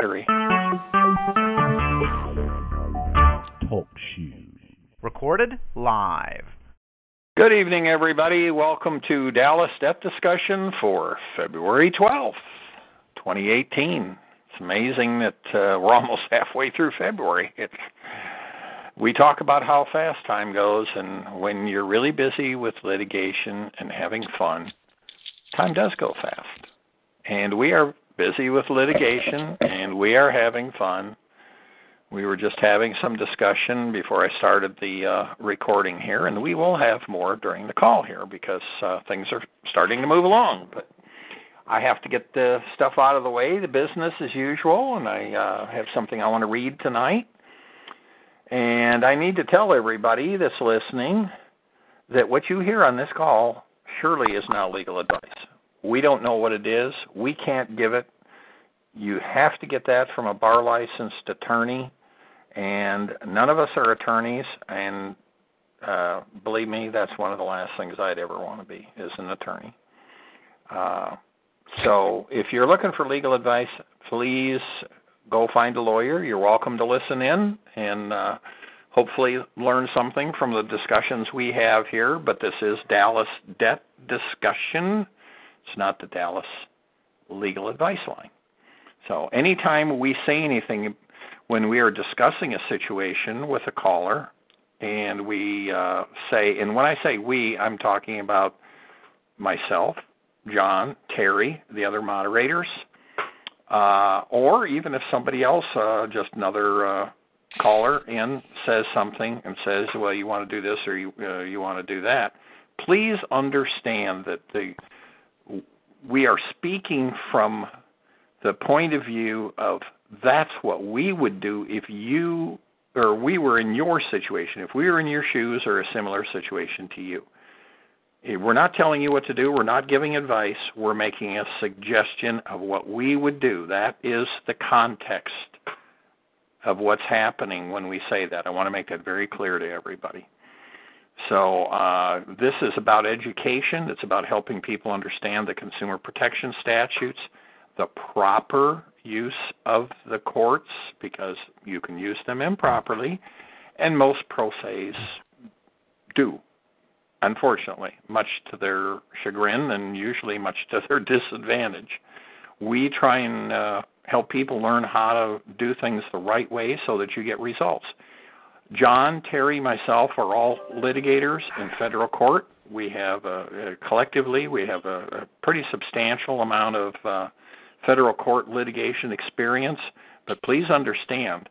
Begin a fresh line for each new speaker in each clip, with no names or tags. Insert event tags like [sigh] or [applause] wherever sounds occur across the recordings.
Terry.
Talk shoes.
Recorded live.
Good evening, everybody. Welcome to Dallas Debt Discussion for February 12th, 2018. It's amazing that uh, we're [laughs] almost halfway through February. It's we talk about how fast time goes, and when you're really busy with litigation and having fun, time does go fast. And we are busy with litigation, and we are having fun. We were just having some discussion before I started the uh, recording here, and we will have more during the call here because uh, things are starting to move along. But I have to get the stuff out of the way, the business as usual, and I uh, have something I want to read tonight. And I need to tell everybody that's listening that what you hear on this call surely is not legal advice. We don't know what it is. We can't give it. You have to get that from a bar licensed attorney, and none of us are attorneys. And uh, believe me, that's one of the last things I'd ever want to be is an attorney. Uh, so if you're looking for legal advice, please go find a lawyer. You're welcome to listen in and uh, hopefully learn something from the discussions we have here. But this is Dallas Debt Discussion. It's not the Dallas Legal Advice Line. So anytime we say anything when we are discussing a situation with a caller, and we uh, say, and when I say we, I'm talking about myself, John, Terry, the other moderators, uh, or even if somebody else, uh, just another uh, caller in, says something and says, "Well, you want to do this or you uh, you want to do that," please understand that the we are speaking from the point of view of that's what we would do if you or we were in your situation, if we were in your shoes or a similar situation to you. Eh, we're not telling you what to do. We're not giving advice. We're making a suggestion of what we would do. That is the context of what's happening when we say that. I want to make that very clear to everybody. So, uh, this is about education. It's about helping people understand the consumer protection statutes, the proper use of the courts, because you can use them improperly, and most pro se's do unfortunately, much to their chagrin and usually much to their [laughs] disadvantage. We try and uh, help people learn how to do things the right way so that you get results. John, Terry, myself are all litigators in federal court. We have a, a collectively we have a, a pretty substantial amount of uh, federal court litigation experience. But please understand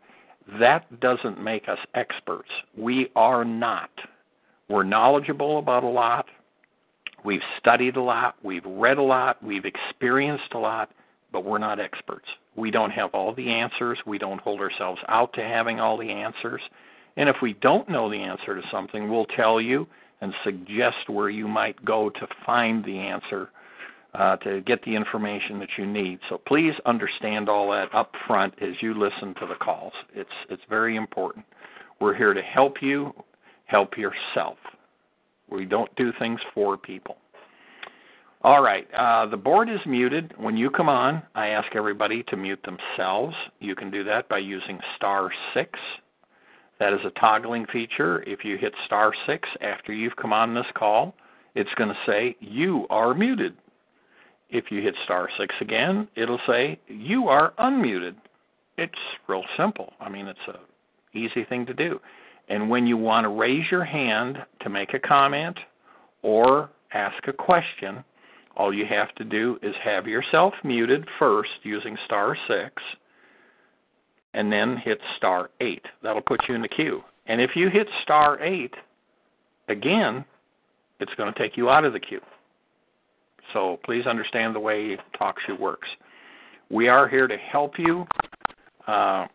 that doesn't make us experts. We are not we're knowledgeable about a lot. We've studied a lot. We've read a lot. We've experienced a lot, but we're not experts. We don't have all the answers. We don't hold ourselves out to having all the answers. And if we don't know the answer to something, we'll tell you and suggest where you might go to find the answer uh, to get the information that you need. So please understand all that up front as you listen to the calls. It's it's very important. We're here to help you help yourself. We don't do things for people. All right, uh, the board is muted. When you come on, I ask everybody to mute themselves. You can do that by using star six. That is a toggling feature. If you hit star six after you've come on this call, it's going to say you are muted. If you hit star six again, it'll say you are unmuted. It's real simple. I mean, it's a easy thing to do. And when you want to raise your hand to make a comment or ask a question, all you have to do is have yourself muted first using star 6 and then hit star 8. That'll put you in the queue. And if you hit star 8 again, it's going to take you out of the queue. So please understand the way TalkShoe works. We are here to help you. Uh,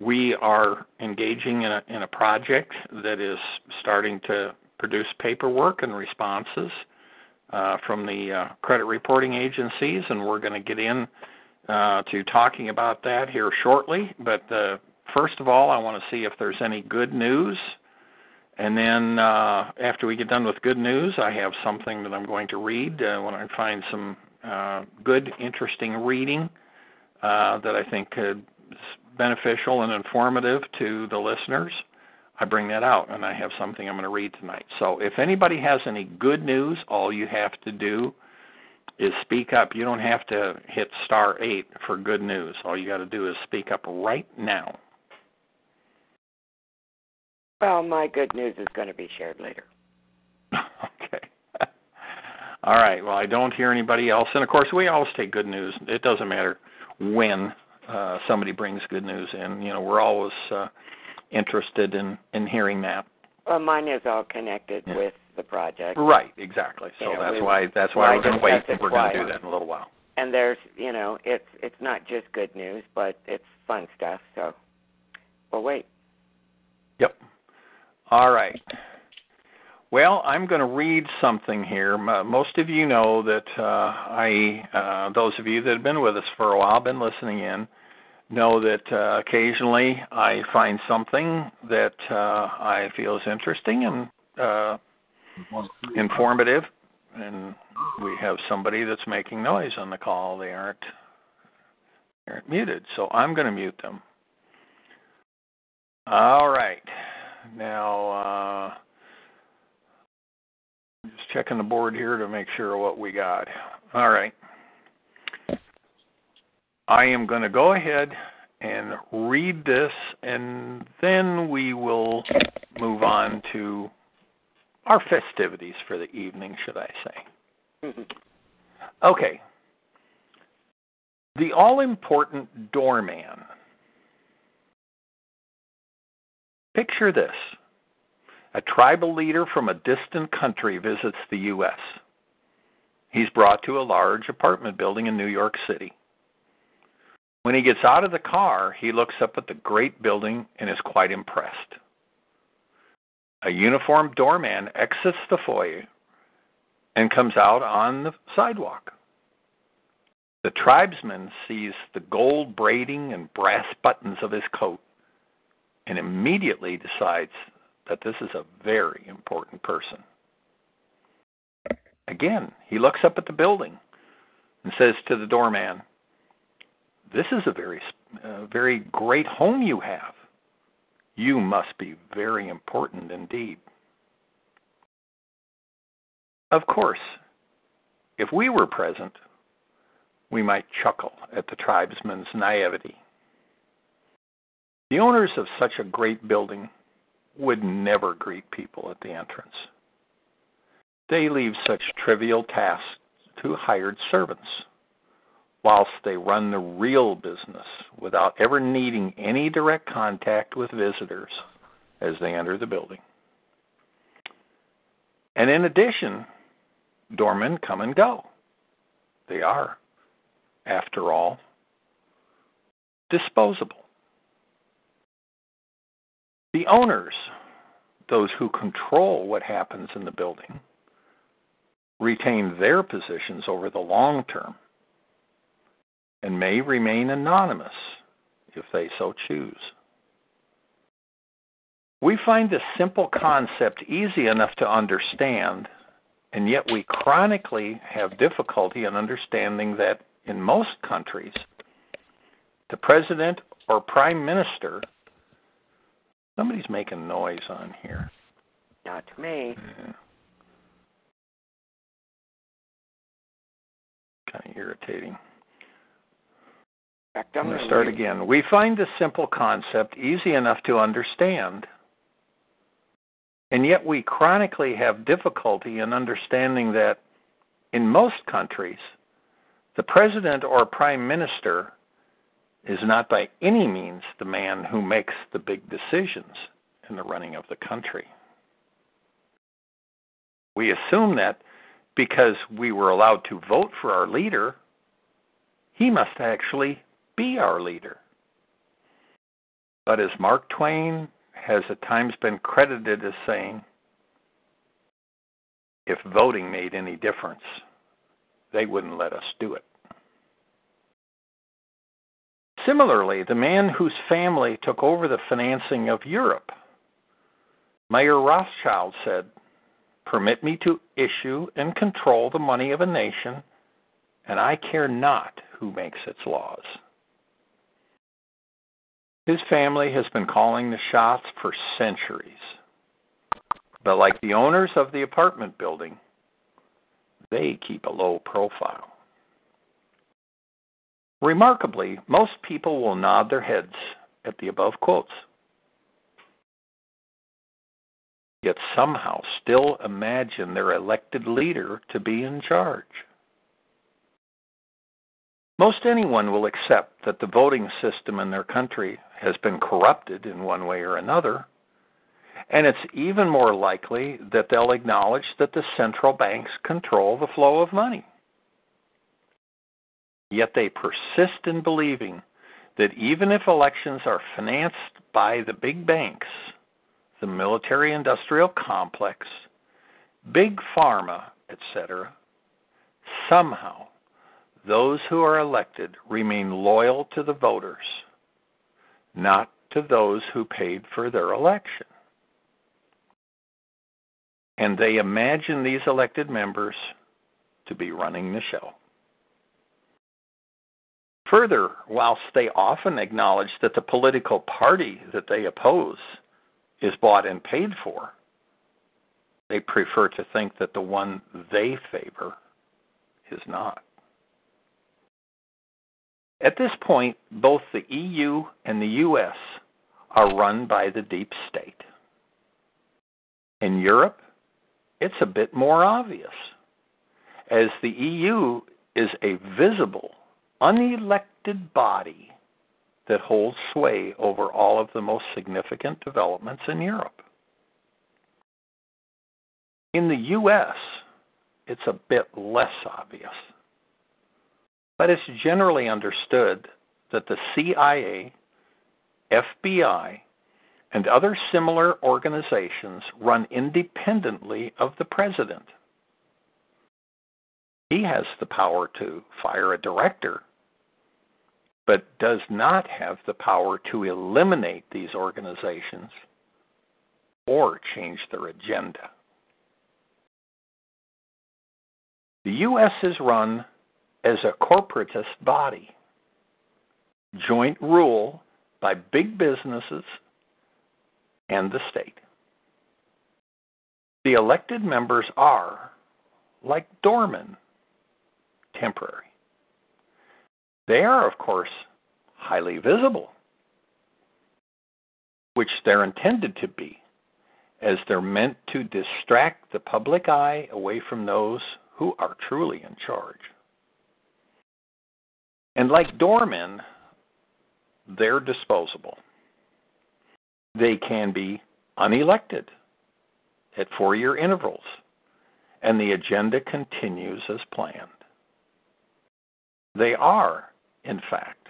we are engaging in a, in a project that is starting to produce paperwork and responses uh, from the uh, credit reporting agencies, and we're going to get in uh, to talking about that here shortly. But uh, first of all, I want to see if there's any good news. And then uh, after we get done with good news, I have something that I'm going to read uh, when I find some uh, good, interesting reading uh, that I think is beneficial and informative to the listeners, I bring that out and I have something I'm going to read tonight. So if anybody has any good news, all you have to do is speak up. You don't have to hit star 8 for good news. All you got to do is speak up right now.
Well, my good news is going to be shared later. [laughs]
okay. All right. Well, I don't hear anybody else. And of course, we always take good news. It doesn't matter when uh, somebody brings good news in. You know, we're always uh, interested in in hearing that.
Well, mine is all connected yeah. with the project.
Right, exactly. So that's we, why that's why we're going to wait. We're going to do that in a little while.
And there's, you know, it's it's not just good news, but it's fun stuff. So we'll wait.
Yep. All right. Well, I'm going to read something here. Most of you know that uh, I, uh, those of you that have been with us for a while, been listening in, know that uh, occasionally I find something that uh, I feel is interesting and uh, informative, and we have somebody that's making noise on the call. They aren't they aren't muted, so I'm going to mute them. All right, now uh, just checking the board here to make sure what we got. All right. I am going to go ahead and read this, and then we will move on to our festivities for the evening, should I say. Mm-hmm. Okay. The all important doorman. Picture this a tribal leader from a distant country visits the U.S. He's brought to a large apartment building in New York City. When he gets out of the car, he looks up at the great building and is quite impressed. A uniformed doorman exits the foyer and comes out on the sidewalk. The tribesman sees the gold braiding and brass buttons of his coat and immediately decides that this is a very important person. Again, he looks up at the building and says to the doorman, This is a very, uh, very great home you have. You must be very important indeed. Of course, if we were present, we might chuckle at the tribesman's naivety. The owners of such a great building would never greet people at the entrance. They leave such trivial tasks to hired servants whilst they run the real business without ever needing any direct contact with visitors as they enter the building. And in addition, doormen come and go. They are, after all, disposable. The owners, those who control what happens in the building, retain their positions over the long term and may remain anonymous if they so choose. We find this simple concept easy enough to understand, and yet we chronically have difficulty in understanding that in most countries, the president or prime minister, somebody's making noise on here.
Not me. Yeah.
Kind of irritating. I'm going to start again. We find this simple concept easy enough to understand, and yet we chronically have difficulty in understanding that in most countries, the president or prime minister is not by any means the man who makes the big decisions in the running of the country. We assume that because we were allowed to vote for our leader, he must actually be our leader. But as Mark Twain has at times been credited as saying, if voting made any difference, they wouldn't let us do it. Similarly, the man whose family took over the financing of Europe, Mayer Rothschild said, Permit me to issue and control the money of a nation, and I care not who makes its laws. His family has been calling the shots for centuries. But like the owners of the apartment building, they keep a low profile. Remarkably, most people will nod their heads at the above quotes, yet somehow still imagine their elected leader to be in charge. Most anyone will accept that the voting system in their country has been corrupted in one way or another, and it's even more likely that they'll acknowledge that the central banks control the flow of money. Yet they persist in believing that even if elections are financed by the big banks, the military industrial complex, big pharma, etc., somehow those who are elected remain loyal to the voters, not to those who paid for their election. And they imagine these elected members to be running the show. Further, whilst they often acknowledge that the political party that they oppose is bought and paid for, they prefer to think that the one they favor is not. At this point, both the EU and the US are run by the deep state. In Europe, it's a bit more obvious, as the EU is a visible unelected body that holds sway over all of the most significant developments in Europe. In the US, it's a bit less obvious. But it's generally understood that the CIA, FBI, and other similar organizations run independently of the president. He has the power to fire a director but does not have the power to eliminate these organizations or change their agenda. The U.S. is run as a corporatist body, joint rule by big businesses and the state. The elected members are, like doormen, temporary. They are, of course, highly visible, which they're intended to be, as they're meant to distract the public eye away from those who are truly in charge. And like doormen, they're disposable. They can be unelected at four year intervals, and the agenda continues as planned. They are in fact,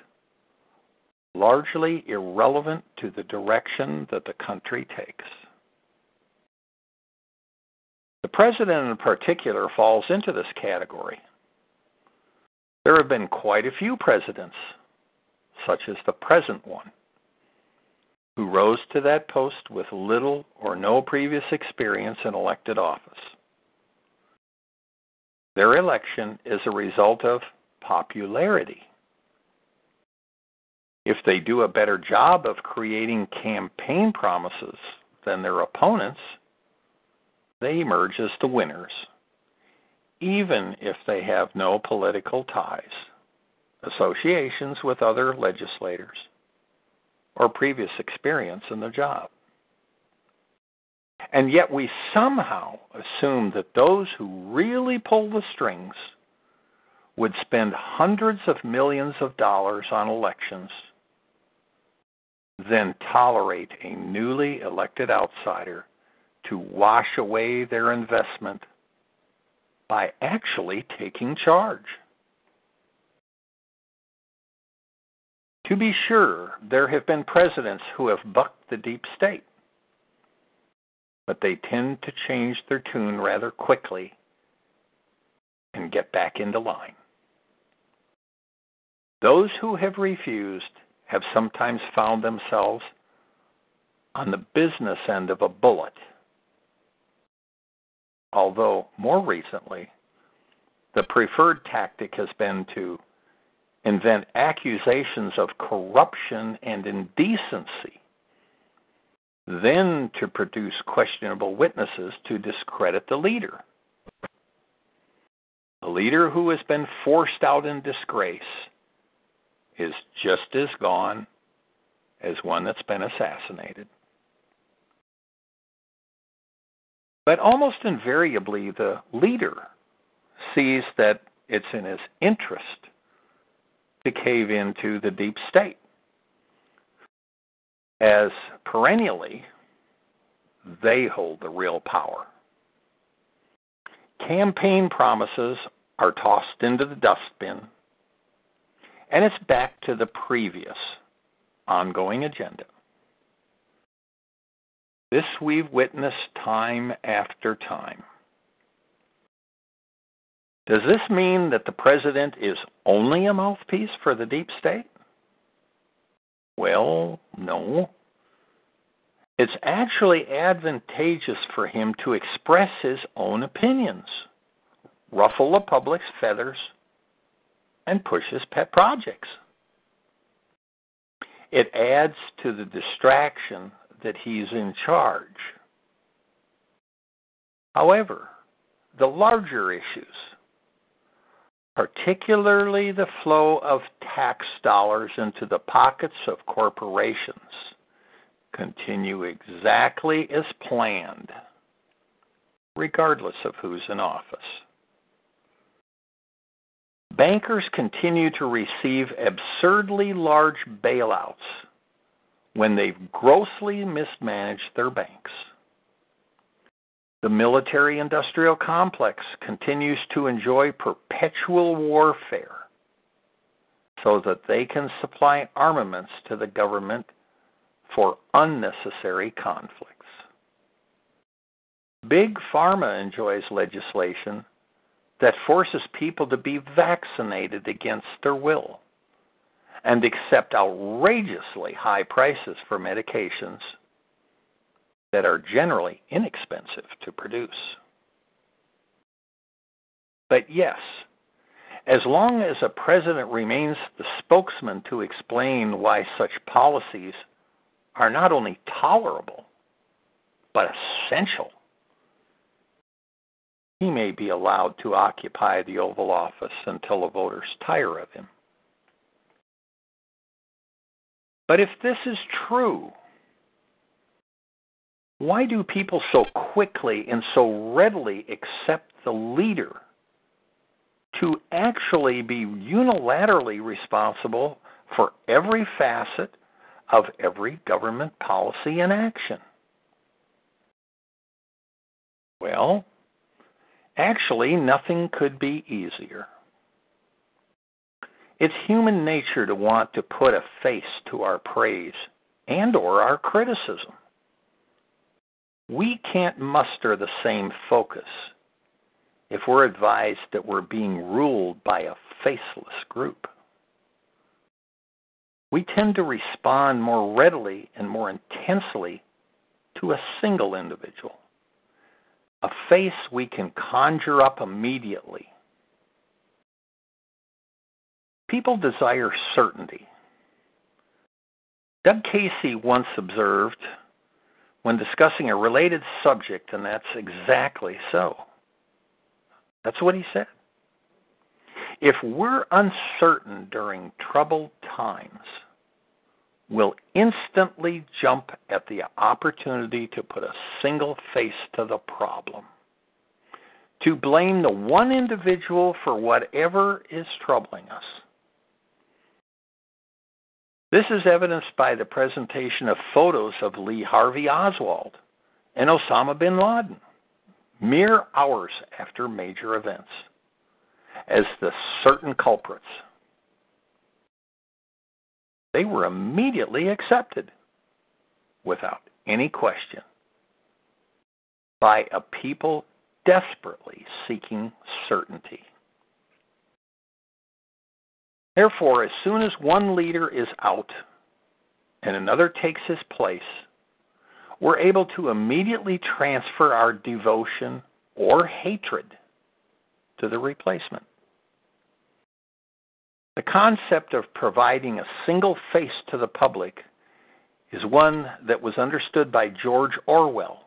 largely irrelevant to the direction that the country takes. The president, in particular, falls into this category. There have been quite a few presidents, such as the present one, who rose to that post with little or no previous experience in elected office. Their election is a result of popularity if they do a better job of creating campaign promises than their opponents, they emerge as the winners, even if they have no political ties, associations with other legislators, or previous experience in the job. And yet we somehow assume that those who really pull the strings would spend hundreds of millions of dollars on elections then tolerate a newly elected outsider to wash away their investment by actually taking charge. To be sure, there have been presidents who have bucked the deep state, but they tend to change their tune rather quickly and get back into line. Those who have refused have sometimes found themselves on the business end of a bullet. Although, more recently, the preferred tactic has been to invent accusations of corruption and indecency, then to produce questionable witnesses to discredit the leader. A leader who has been forced out in disgrace is just as gone as one that's been assassinated. But almost invariably, the leader sees that it's in his interest to cave into the deep state, as perennially they hold the real power. Campaign promises are tossed into the dustbin, and it's back to the previous ongoing agenda. This we've witnessed time after time. Does this mean that the president is only a mouthpiece for the deep state? Well, no. It's actually advantageous for him to express his own opinions, ruffle the public's feathers, and push his pet projects. It adds to the distraction that he's in charge. However, the larger issues, particularly the flow of tax dollars into the pockets of corporations, continue exactly as planned, regardless of who's in office. Bankers continue to receive absurdly large bailouts when they've grossly mismanaged their banks. The military industrial complex continues to enjoy perpetual warfare so that they can supply armaments to the government for unnecessary conflicts. Big Pharma enjoys legislation that forces people to be vaccinated against their will and accept outrageously high prices for medications that are generally inexpensive to produce. But yes, as long as a president remains the spokesman to explain why such policies are not only tolerable, but essential, he may be allowed to occupy the Oval Office until the voters tire of him. But if this is true, why do people so quickly and so readily accept the leader to actually be unilaterally responsible for every facet of every government policy and action? Well, actually, nothing could be easier. It's human nature to want to put a face to our praise and or our criticism. We can't muster the same focus if we're advised that we're being ruled by a faceless group. We tend to respond more readily and more intensely to a single individual, a face we can conjure up immediately People desire certainty. Doug Casey once observed when discussing a related subject, and that's exactly so. That's what he said. If we're uncertain during troubled times, we'll instantly jump at the opportunity to put a single face to the problem. To blame the one individual for whatever is troubling us. This is evidenced by the presentation of photos of Lee Harvey Oswald and Osama bin Laden, mere hours after major events, as the certain culprits. They were immediately accepted without any question by a people desperately seeking certainty. Therefore, as soon as one leader is out and another takes his place, we're able to immediately transfer our devotion or hatred to the replacement. The concept of providing a single face to the public is one that was understood by George Orwell,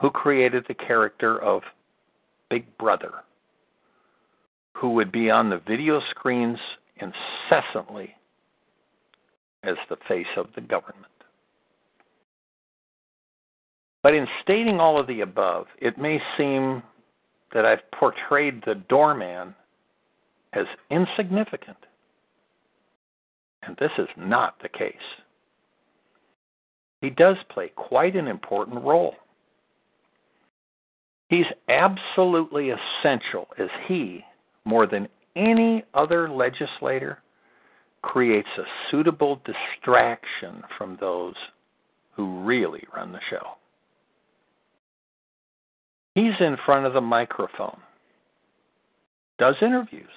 who created the character of Big Brother, who would be on the video screens incessantly as the face of the government. But in stating all of the above, it may seem that I've portrayed the doorman as insignificant. And this is not the case. He does play quite an important role. He's absolutely essential as he, more than any other legislator, creates a suitable distraction from those who really run the show. He's in front of the microphone, does interviews,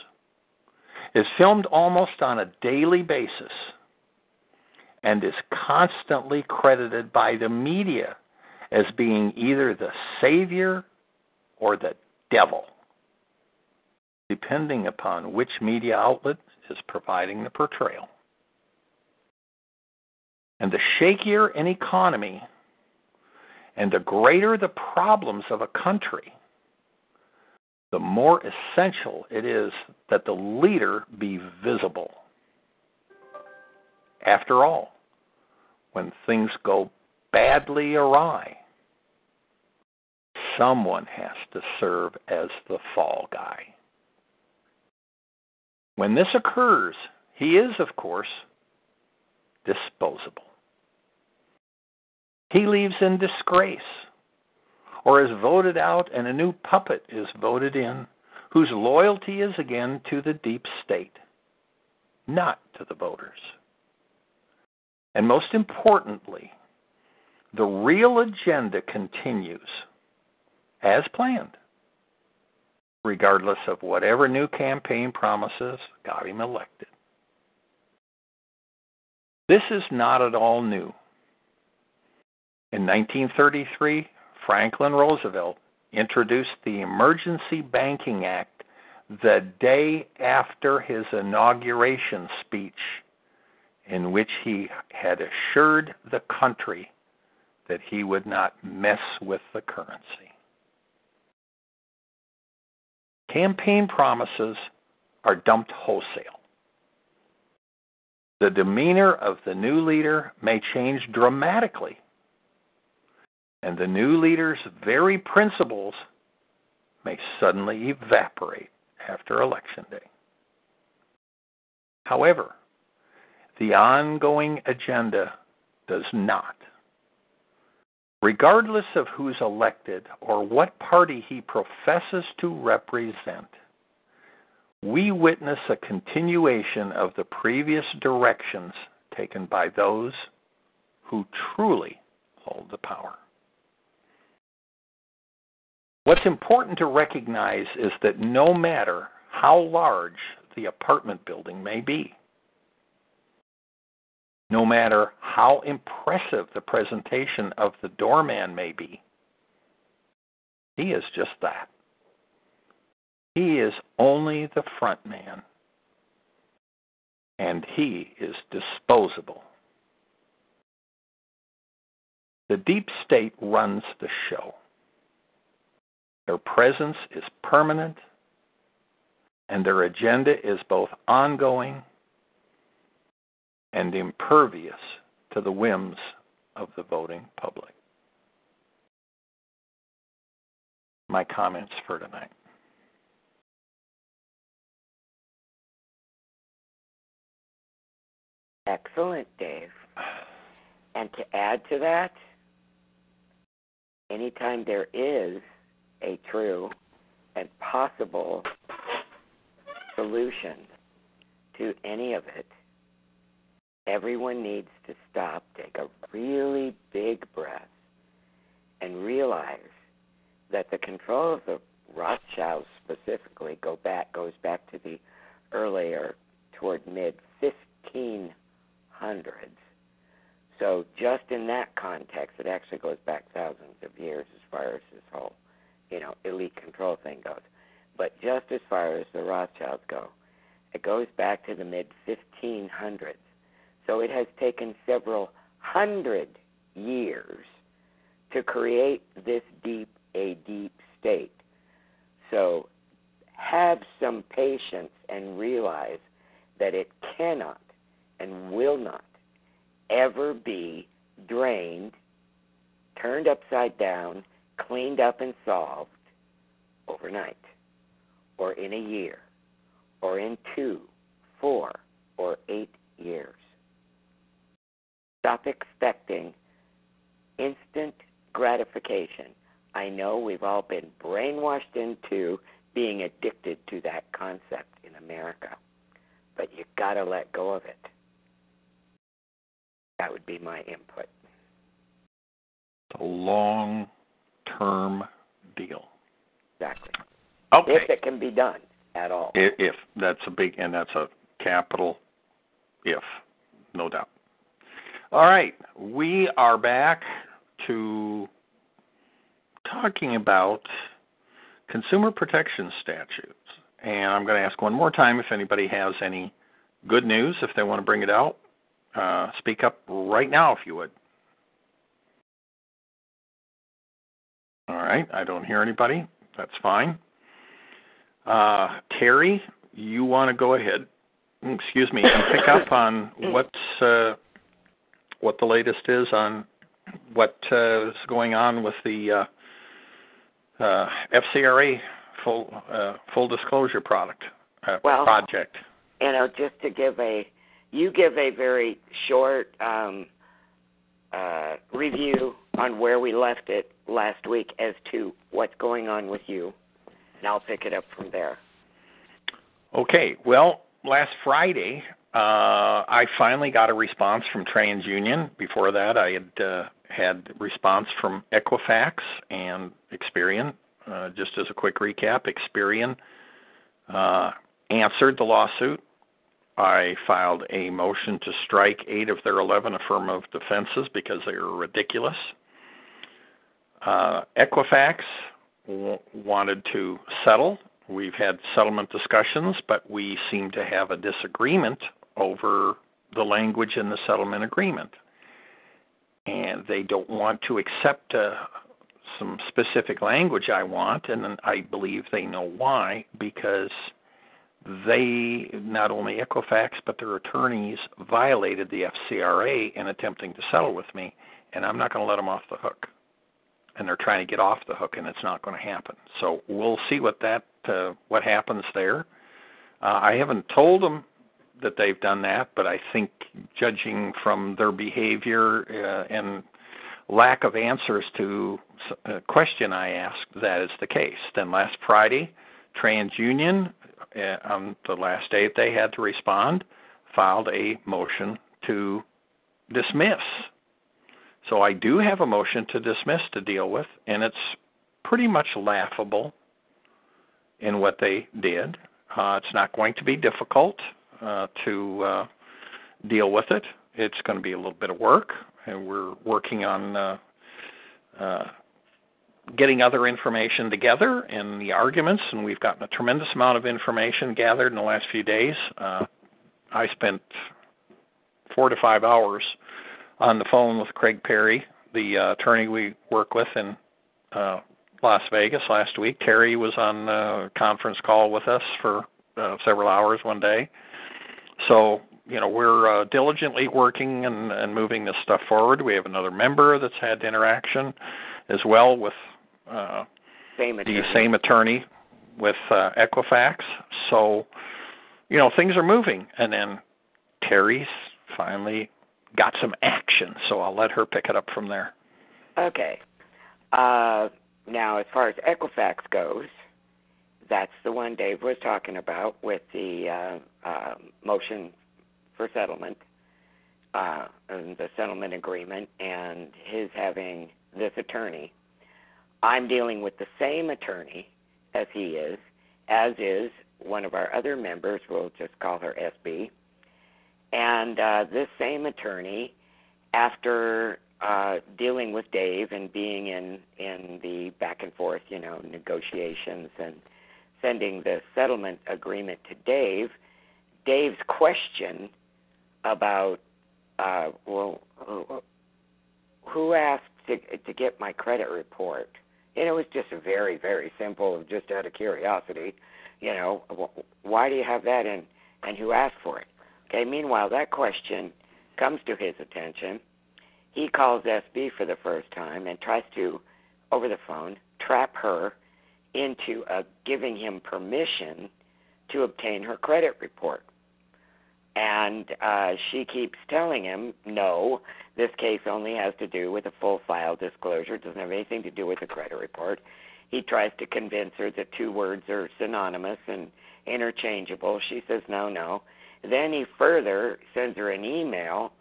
is filmed almost on a daily basis, and is constantly credited by the media as being either the savior or the devil, depending upon which media outlet is providing the portrayal. And the shakier an economy and the greater the problems of a country, the more essential it is that the leader be visible. After all, when things go badly awry, someone has to serve as the fall guy. When this occurs, he is, of course, disposable. He leaves in disgrace or is voted out and a new puppet is voted in whose loyalty is again to the deep state, not to the voters. And most importantly, the real agenda continues as planned, regardless of whatever new campaign promises got him elected. This is not at all new. In 1933, Franklin Roosevelt introduced the Emergency Banking Act the day after his inauguration speech, in which he had assured the country that he would not mess with the currency. Campaign promises are dumped wholesale. The demeanor of the new leader may change dramatically and the new leader's very principles may suddenly evaporate after Election Day. However, the ongoing agenda does not. Regardless of who's elected or what party he professes to represent, we witness a continuation of the previous directions taken by those who truly hold the power. What's important to recognize is that no matter how large the apartment building may be, no matter how impressive the presentation of the doorman may be, he is just that. He is only the front man, and he is disposable. The deep state runs the show. Their presence is permanent, and their agenda is both ongoing and impervious to the whims of the voting public. My comments for tonight.
Excellent, Dave. And to add to that, anytime there is a true and possible solution to any of it, everyone needs to stop, take a really big breath, and realize that the control of the Rothschilds specifically go back goes back to the earlier toward mid 1500s. So just in that context, it actually goes back thousands of years as far as this whole you know, elite control thing goes. But just as far as the Rothschilds go, It goes back to the mid 1500s. So it has taken several hundred years to create this deep a deep state. So have some patience and realize that it cannot and will not ever be drained, turned upside down, cleaned up and solved overnight, or in a year, or in two, four, or eight years. Stop expecting instant gratification. I know we've all been brainwashed into being addicted to that concept in America, but you got to let go of it. That would be my input.
It's a long term deal.
Exactly.
Okay.
If it can be done at all.
If, if that's a big and that's a capital if, no doubt. All right, we are back to talking about consumer protection statutes. And I'm going to ask one more time if anybody has any good news, if they want to bring it out. Uh, speak up right now if you would. All right, I don't hear anybody. That's fine. Uh, Terry, you want to go ahead, excuse me, and pick up on what's uh, what the latest is on what uh, is going on with the uh, uh, FCRA full uh, full disclosure product uh,
Well-
project.
you know, just to give a, you give a very short um, uh, review on where we left it last week as to what's going on with you, and I'll pick it up from there.
Okay, well, last Friday, uh, I finally got a response from TransUnion. Before that, I had uh, had response from Equifax and Experian. Uh, just as a quick recap, Experian uh, answered the lawsuit. I filed a motion to strike eight of their 11 affirmative defenses because they were ridiculous. Uh, Equifax w- wanted to settle. We've had settlement discussions, but we seem to have a disagreement over the language in the settlement agreement. And they don't want to accept uh, some specific language I want, and I believe they know why, because they, not only Equifax, but their attorneys violated the FCRA in attempting to settle with me, and I'm not going to let them off the hook and they're trying to get off the hook, and it's not going to happen. So we'll see what that uh, what happens there. Uh, I haven't told them that they've done that, but I think judging from their behavior uh, and lack of answers to a question I asked, that is the case. Then last Friday, TransUnion, uh, on the last day they had to respond, filed a motion to dismiss so I do have a motion to dismiss to deal with, and it's pretty much laughable in what they did. Uh, it's not going to be difficult uh, to uh, deal with it. It's going to be a little bit of work, and we're working on uh, uh, getting other information together and the arguments, and we've gotten a tremendous amount of information gathered in the last few days. Uh, I spent four to five hours on the phone with Craig Perry, the uh, attorney we work with in uh, Las Vegas last week. Terry was on a conference call with us for uh, several hours one day. So, you know, we're uh, diligently working and, and moving this stuff forward. We have another member that's had interaction as well with uh,
Same
the same attorney with uh, Equifax. So, you know, things are moving. And then Terry's finally got some action, so I'll let her pick it up from there.
Okay. Uh, now, as far as Equifax goes, that's the one Dave was talking about with the uh, uh, motion for settlement uh, and the settlement agreement, and his having this attorney. I'm dealing with the same attorney as he is, as is one of our other members. We'll just call her SB. And uh, this same attorney, after uh, dealing with Dave and being in in the back and forth, you know, negotiations and sending the settlement agreement to Dave, Dave's question about, uh, well, who asked to to get my credit report? And it was just very, very simple, just out of curiosity, you know, why do you have that and and who asked for it? Okay. Meanwhile, that question comes to his attention. He calls SB for the first time and tries to, over the phone, trap her into uh, giving him permission to obtain her credit report. And uh, she keeps telling him, no, this case only has to do with a full file disclosure. It doesn't have anything to do with the credit report. He tries to convince her that two words are synonymous and interchangeable. She says, no, no. Then he further sends her an email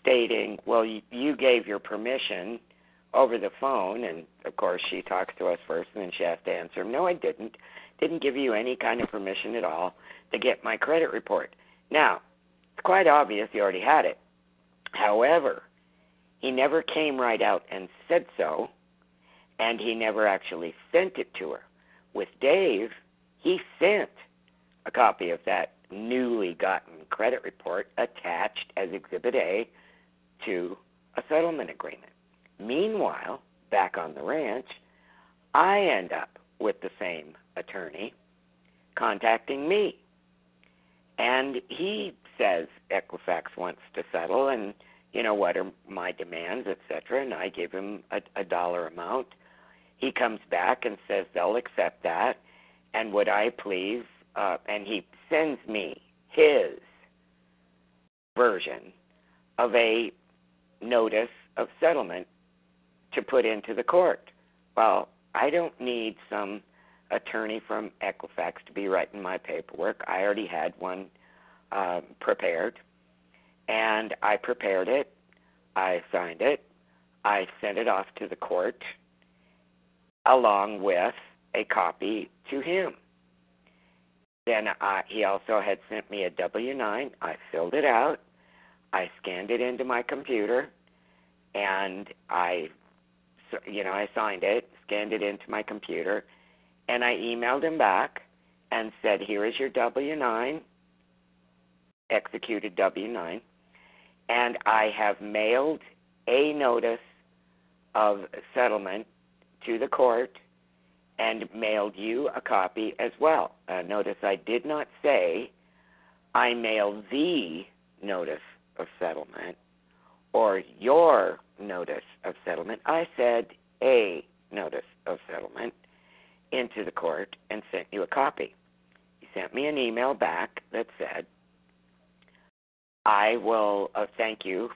stating, well, you gave your permission over the phone. And of course, she talks to us first and then she has to answer no, I didn't. Didn't give you any kind of permission at all to get my credit report. Now, it's quite obvious he already had it. However, he never came right out and said so, and he never actually sent it to her. With Dave, he sent a copy of that newly gotten credit report attached as Exhibit A to a settlement agreement. Meanwhile, back on the ranch, I end up with the same attorney contacting me. And he says Equifax wants to settle and you know what are my demands, etc. And I give him a, a dollar amount. He comes back and says they'll accept that, and would I please? Uh, and he sends me his version of a notice of settlement to put into the court. Well, I don't need some attorney from Equifax to be writing my paperwork. I already had one um, prepared, and I prepared it. I signed it. I sent it off to the court along with a copy to him. Then I, he also had sent me a W 9. I filled it out. I scanned it into my computer, and I, you know, I signed it, scanned it into my computer, and I emailed him back and said, "Here is your W 9 executed W 9, and I have mailed a notice of settlement to the court and mailed you a copy as well. Uh, notice I did not say I mailed the notice of settlement or your notice of settlement. I said a notice of settlement into the court and sent you a copy. He sent me an email back that said, I will uh, thank you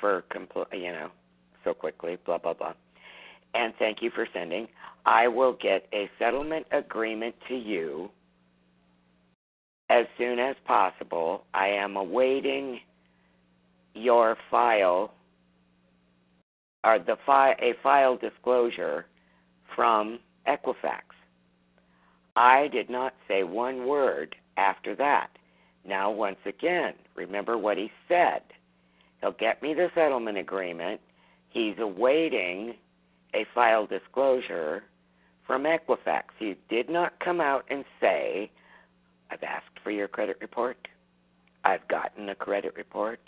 for compl- you know so quickly, blah blah blah, and thank you for sending. I will get a settlement agreement to you as soon as possible. I am awaiting your file or the file a file disclosure from Equifax. I did not say one word after that. Now, once again, remember what he said. He'll get me the settlement agreement. He's awaiting a file disclosure from Equifax. He did not come out and say, I've asked for your credit report. I've gotten a credit report.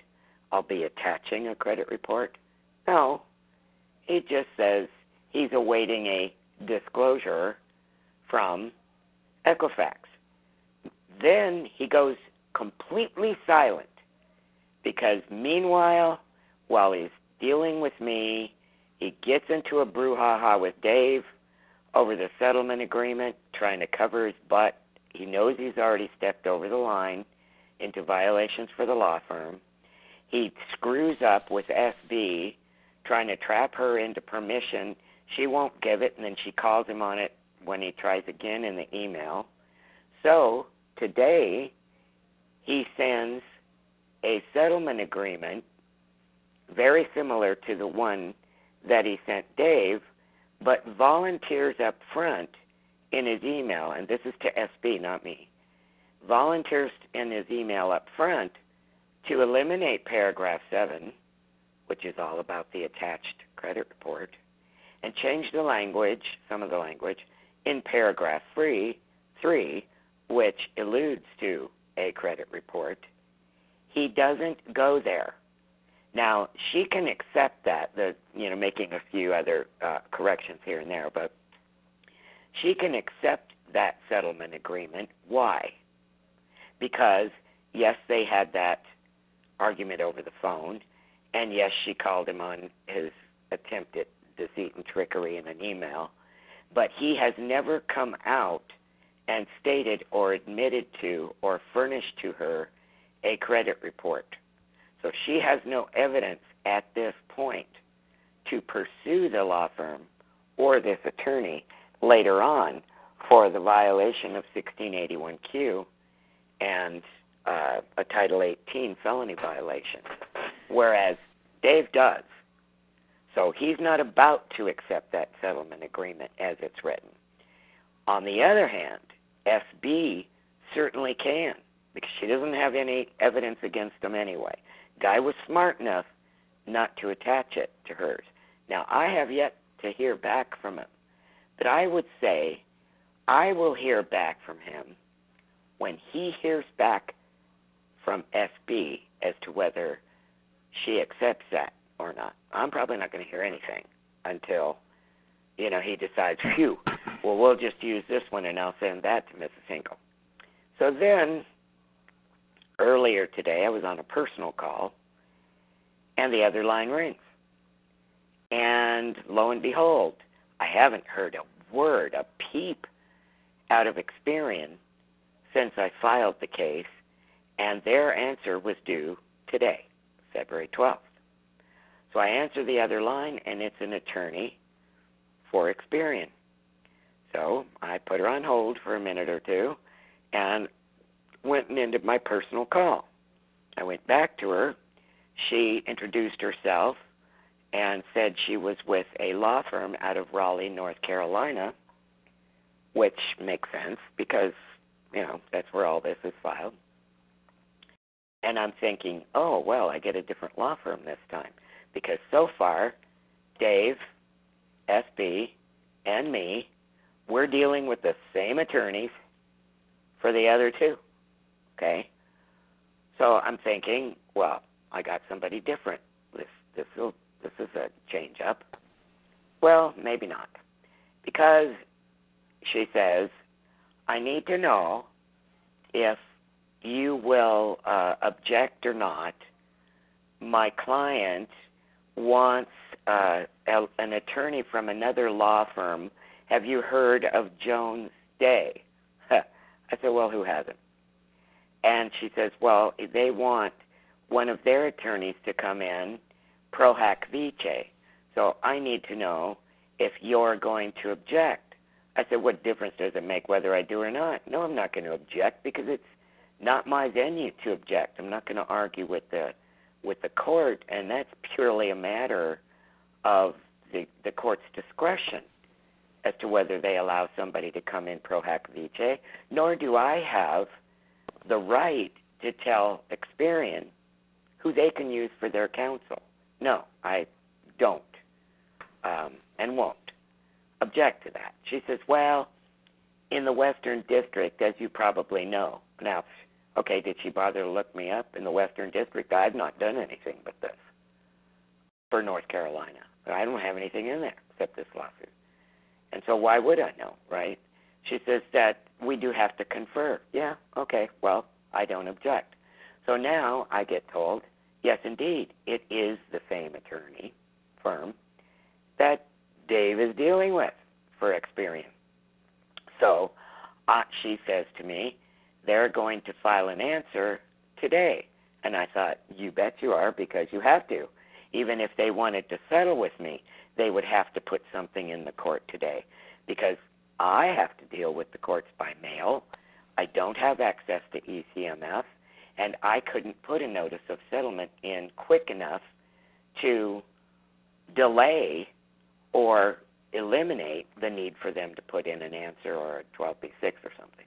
I'll be attaching a credit report. No. He just says he's awaiting a disclosure from Equifax. Then he goes completely silent because meanwhile, while he's dealing with me, he gets into a brouhaha with Dave over the settlement agreement, trying to cover his butt. He knows he's already stepped over the line into violations for the law firm. He screws up with SB, trying to trap her into permission. She won't give it, and then she calls him on it when he tries again in the email. So today, he sends a settlement agreement very similar to the one that he sent Dave, but volunteers up front in his email, and this is to SB, not me, volunteers in his email up front to eliminate paragraph 7, which is all about the attached credit report, and change the language, some of the language, in paragraph 3, 3 which alludes to a credit report, he doesn't go there. Now she can accept that, the you know, making a few other uh, corrections here and there, but she can accept that settlement agreement. Why? Because yes, they had that argument over the phone, and yes, she called him on his attempt at deceit and trickery in an email, but he has never come out and stated or admitted to or furnished to her a credit report. So she has no evidence at this point to pursue the law firm or this attorney later on for the violation of 1681Q and uh, a Title 18 felony violation, whereas Dave does. So he's not about to accept that settlement agreement as it's written. On the other hand, SB certainly can because she doesn't have any evidence against him anyway. Guy was smart enough not to attach it to hers. Now, I have yet to hear back from him, but I would say I will hear back from him when he hears back from SB as to whether she accepts that or not. I'm probably not going to hear anything until, you know, he decides, phew, well, we'll just use this one and I'll send that to Mrs. Hinkle. So then, earlier today, I was on a personal call, and the other line rings. And lo and behold, I haven't heard a word, a peep out of Experian since I filed the case, and their answer was due today, February 12th. So I answer the other line, and it's an attorney for Experian. So I put her on hold for a minute or two and went and ended my personal call. I went back to her. She introduced herself and said she was with a law firm out of Raleigh, North Carolina, which makes sense because, you know, that's where all this is filed. And I'm thinking, oh, well, I get a different law firm this time because so far, Dave, SB, and me, we're dealing with the same attorneys for the other two. Okay? So I'm thinking, well, I got somebody different. This this will this is a change up. Well, maybe not. Because she says, I need to know if you will uh, object or not. My client wants uh, a, an attorney from another law firm. Have you heard of Jones Day? [laughs] I said, Well, who hasn't? And she says, Well, they want one of their attorneys to come in, pro hac vice. So I need to know if you're going to object. I said, What difference does it make whether I do or not? No, I'm not going to object because it's not my venue to object. I'm not going to argue with the with the court, and that's purely a matter of the, the court's discretion as to whether they allow somebody to come in pro hac vice, nor do I have the right to tell Experian who they can use for their counsel. No, I don't um, and won't object to that. She says, well, in the Western District, as you probably know. Now, Okay, did she bother to look me up in the Western District? I've not done anything but this for North Carolina. I don't have anything in there except this lawsuit. And so why would I know, right? She says that we do have to confer. Yeah, okay, well, I don't object. So now I get told, yes, indeed, it is the same attorney firm that Dave is dealing with for Experian. So uh, she says to me, they're going to file an answer today. And I thought, you bet you are, because you have to. Even if they wanted to settle with me, they would have to put something in the court today because I have to deal with the courts by mail. I don't have access to ECMF, and I couldn't put a notice of settlement in quick enough to delay or eliminate the need for them to put in an answer or a 12b6 or something.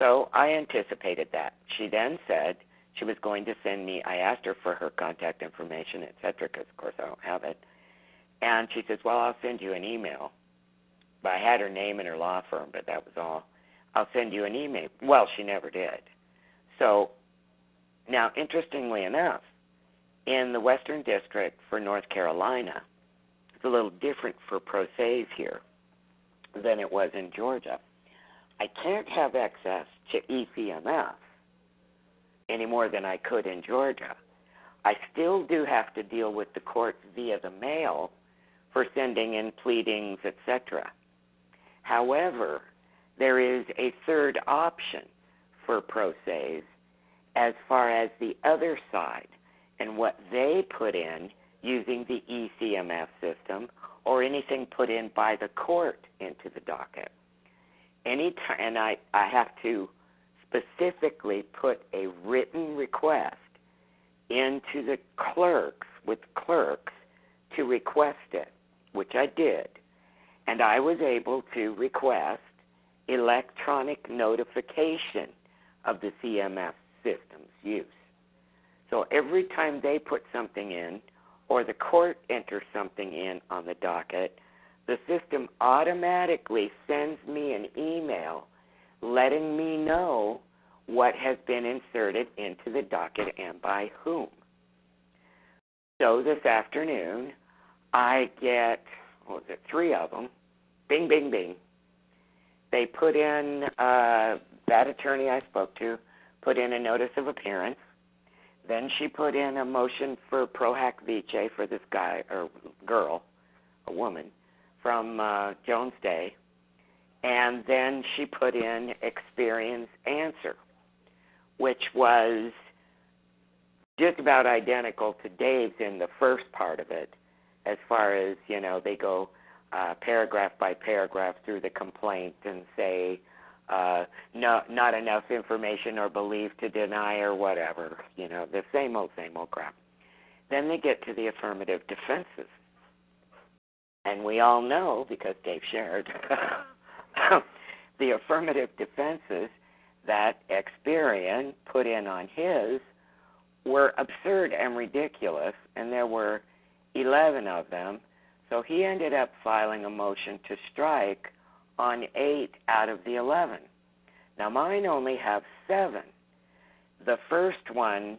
So I anticipated that. She then said she was going to send me. I asked her for her contact information, etc., because of course I don't have it. And she says, "Well, I'll send you an email." But I had her name and her law firm, but that was all. I'll send you an email. Well, she never did. So, now, interestingly enough, in the Western District for North Carolina, it's a little different for pro ses here than it was in Georgia. I can't have access to ECMF any more than I could in Georgia. I still do have to deal with the courts via the mail for sending in pleadings, etc. However, there is a third option for pro ses as far as the other side and what they put in using the ECMF system or anything put in by the court into the docket. Any time, and I, I have to specifically put a written request into the clerks with clerks to request it, which I did. And I was able to request electronic notification of the CMF system's use. So every time they put something in or the court enters something in on the docket, the system automatically sends me an email letting me know what has been inserted into the docket and by whom. So this afternoon, I get, what was it, three of them. Bing, bing, bing. They put in, uh, that attorney I spoke to put in a notice of appearance. Then she put in a motion for pro hac vice for this guy or girl, a woman, from uh, Jones Day. And then she put in Experian's answer which was just about identical to Dave's in the first part of it, as far as, you know, they go uh, paragraph by paragraph through the complaint and say, uh, no, not enough information or belief to deny or whatever, you know, the same old, same old crap. Then they get to the affirmative defenses. And we all know, because Dave shared, [laughs] the affirmative defenses that Experian put in on his were absurd and ridiculous, and there were 11 of them. So he ended up filing a motion to strike on eight out of the 11. Now, mine only have seven. The first one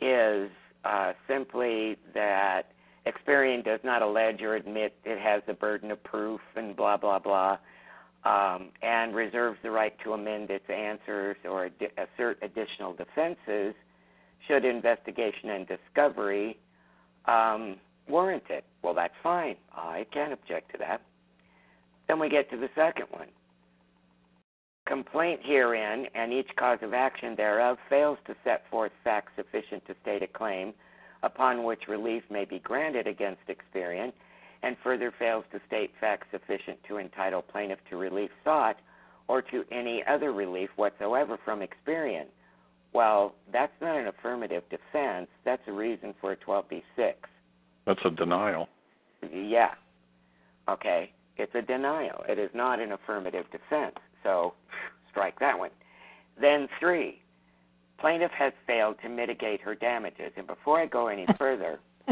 is uh, simply that Experian does not allege or admit it has the burden of proof and blah, blah, blah um, and reserves the right to amend its answers or ad- assert additional defenses should investigation and discovery um, warrant it. Well, that's fine. I can't object to that. Then we get to the second one. Complaint herein and each cause of action thereof fails to set forth facts sufficient to state a claim upon which relief may be granted against Experian and further fails to state facts sufficient to entitle plaintiff to relief sought or to any other relief whatsoever from Experian. Well, that's not an affirmative defense. That's a reason for a 12b6.
That's a denial.
Yeah. Okay. It's a denial. It is not an affirmative defense. So strike that one. Then three, plaintiff has failed to mitigate her damages. And before I go any further, [laughs]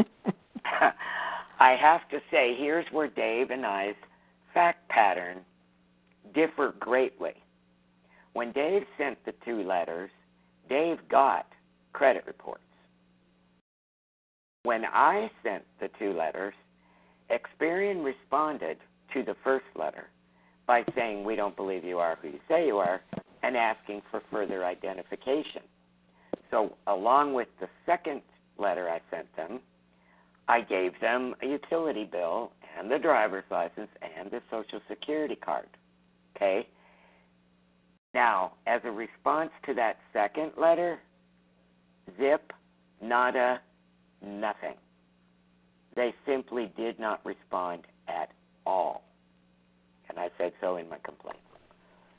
I have to say, here's where Dave and I's fact pattern differ greatly. When Dave sent the two letters, Dave got credit reports. When I sent the two letters, Experian responded to the first letter by saying, We don't believe you are who you say you are, and asking for further identification. So, along with the second letter I sent them, I gave them a utility bill and the driver's license and the social security card. Okay? Now, as a response to that second letter, zip, nada, nothing. They simply did not respond at all. And I said so in my complaint.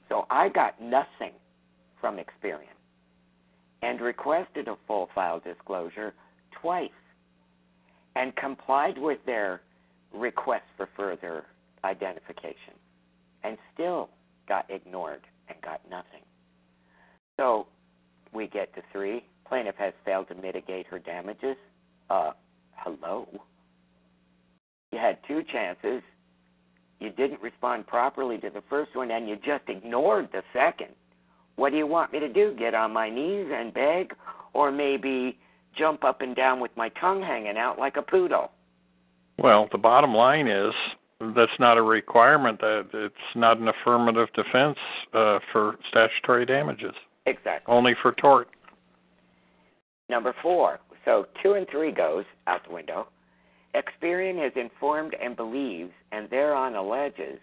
So I got nothing from Experian and requested a full file disclosure twice and complied with their request for further identification and still got ignored and got nothing. So we get to three. Plaintiff has failed to mitigate her damages. Uh, hello. You had two chances. You didn't respond properly to the first one, and you just ignored the second. What do you want me to do? Get on my knees and beg? Or maybe jump up and down with my tongue hanging out like a poodle?
Well, the bottom line is that's not a requirement. That it's not an affirmative defense uh, for statutory damages.
Exactly.
Only for tort.
Number four. So two and three goes out the window. Experian is informed and believes, and thereon alleges,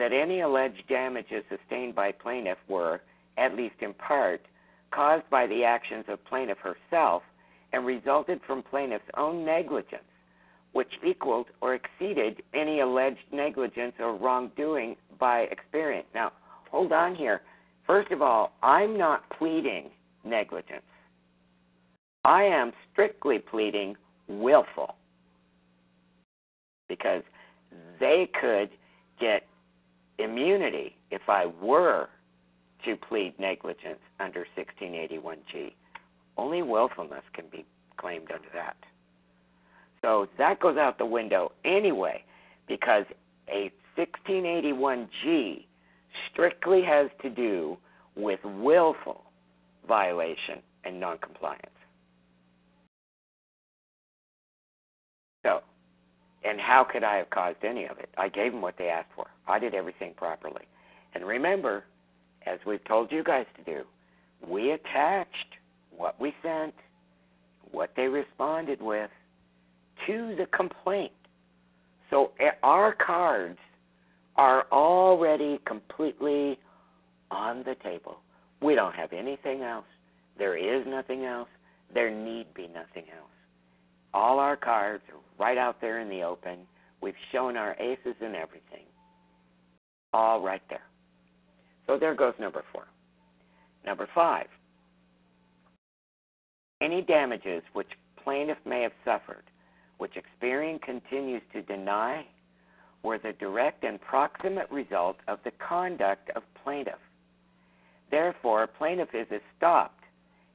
that any alleged damages sustained by plaintiff were, at least in part, caused by the actions of plaintiff herself and resulted from plaintiff's own negligence, which equaled or exceeded any alleged negligence or wrongdoing by Experian. Now, hold on here. First of all, I'm not pleading negligence. I am strictly pleading willful because they could get immunity if I were to plead negligence under 1681G. Only willfulness can be claimed under that. So that goes out the window anyway because a 1681G strictly has to do with willful violation and noncompliance. So, and how could I have caused any of it? I gave them what they asked for. I did everything properly. And remember, as we've told you guys to do, we attached what we sent, what they responded with, to the complaint. So eh, our cards are already completely on the table. We don't have anything else. There is nothing else. There need be nothing else. All our cards are right out there in the open. We've shown our aces and everything. All right there. So there goes number four. Number five. Any damages which plaintiff may have suffered, which Experian continues to deny, were the direct and proximate result of the conduct of plaintiff. Therefore, plaintiff is estopped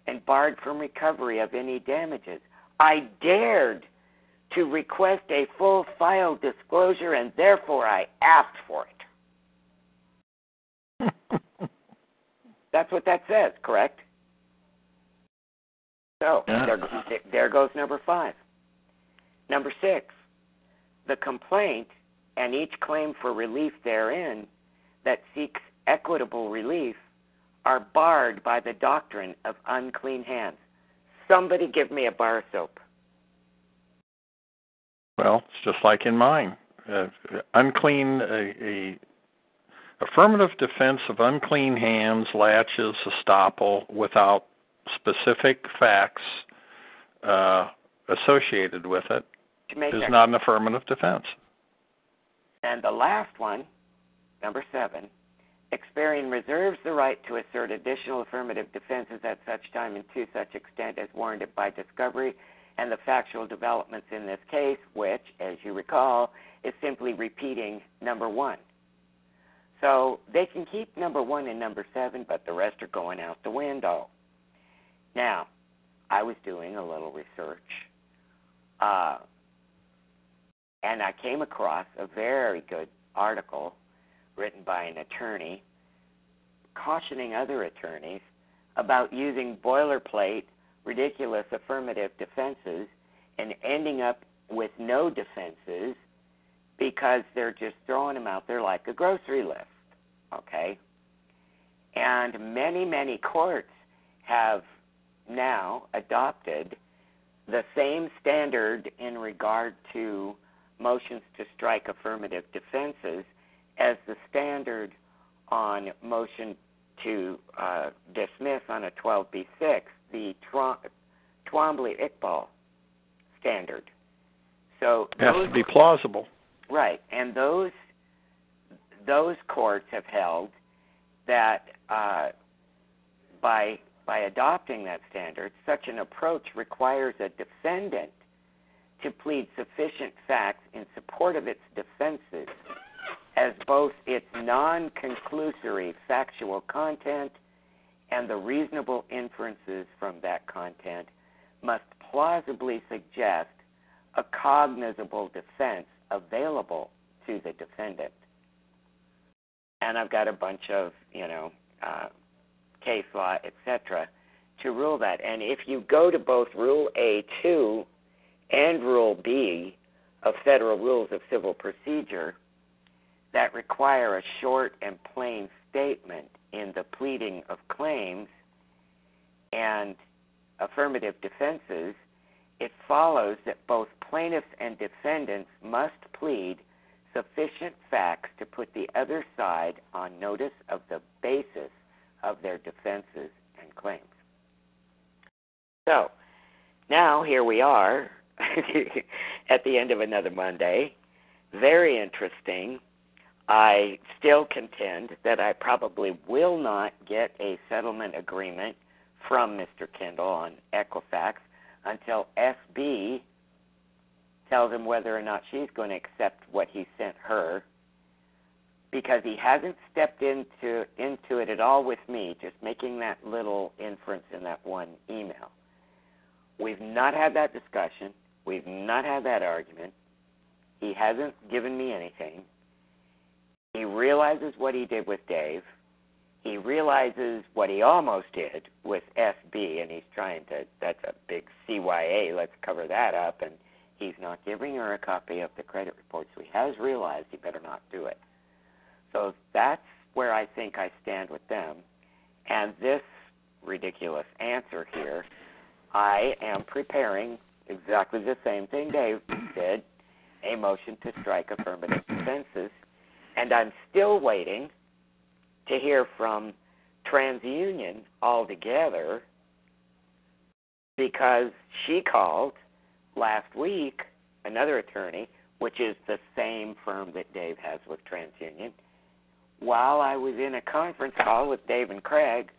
and barred from recovery of any damages. I dared to request a full file disclosure and therefore I asked for it. That's what that says, correct? So
yeah.
there, there goes number five. Number six, the complaint and each claim for relief therein that seeks equitable relief are barred by the doctrine of unclean hands. Somebody give me a bar soap.
Well, it's just like in mine. Uh, unclean, a affirmative defense of unclean hands, laches, estoppel, without specific facts uh, associated with it, is not an affirmative defense.
And the last one, number seven, Experian reserves the right to assert additional affirmative defenses at such time and to such extent as warranted by discovery and the factual developments in this case, which, as you recall, is simply repeating number one. So they can keep number one and number seven, but the rest are going out the window. Now, I was doing a little research, uh, and I came across a very good article written by an attorney cautioning other attorneys about using boilerplate, ridiculous affirmative defenses and ending up with no defenses because they're just throwing them out there like a grocery list. Okay? And many, many courts have now adopted the same standard in regard to motions to strike affirmative defenses as the standard on motion to uh, dismiss on a 12b6, the Twombly Iqbal standard. So
it has to be plausible.
Right, and those those courts have held that uh, by by adopting that standard, such an approach requires a defendant to plead sufficient facts in support of its defenses as both its non conclusory factual content and the reasonable inferences from that content must plausibly suggest a cognizable defense available to the defendant. And I've got a bunch of, you know, uh, case law, etc., to rule that. And if you go to both Rule A2 and Rule B of Federal Rules of Civil Procedure that require a short and plain statement in the pleading of claims and affirmative defenses, it follows that both plaintiffs and defendants must plead sufficient facts to put the other side on notice of the basis of their defenses and claims. So, now here we are [laughs] at the end of another Monday. Very interesting. I still contend that I probably will not get a settlement agreement from Mr. Kendall on Equifax until SB tells him whether or not she's going to accept what he sent her because he hasn't stepped into into it at all with me just making that little inference in that one email we've not had that discussion we've not had that argument he hasn't given me anything he realizes what he did with Dave he realizes what he almost did with SB, and he's trying to. That's a big CYA. Let's cover that up. And he's not giving her a copy of the credit report, so he has realized he better not do it. So that's where I think I stand with them. And this ridiculous answer here, I am preparing exactly the same thing Dave did a motion to strike affirmative defenses. And I'm still waiting to hear from TransUnion altogether because she called last week another attorney, which is the same firm that Dave has with TransUnion, while I was in a conference call with Dave and Craig,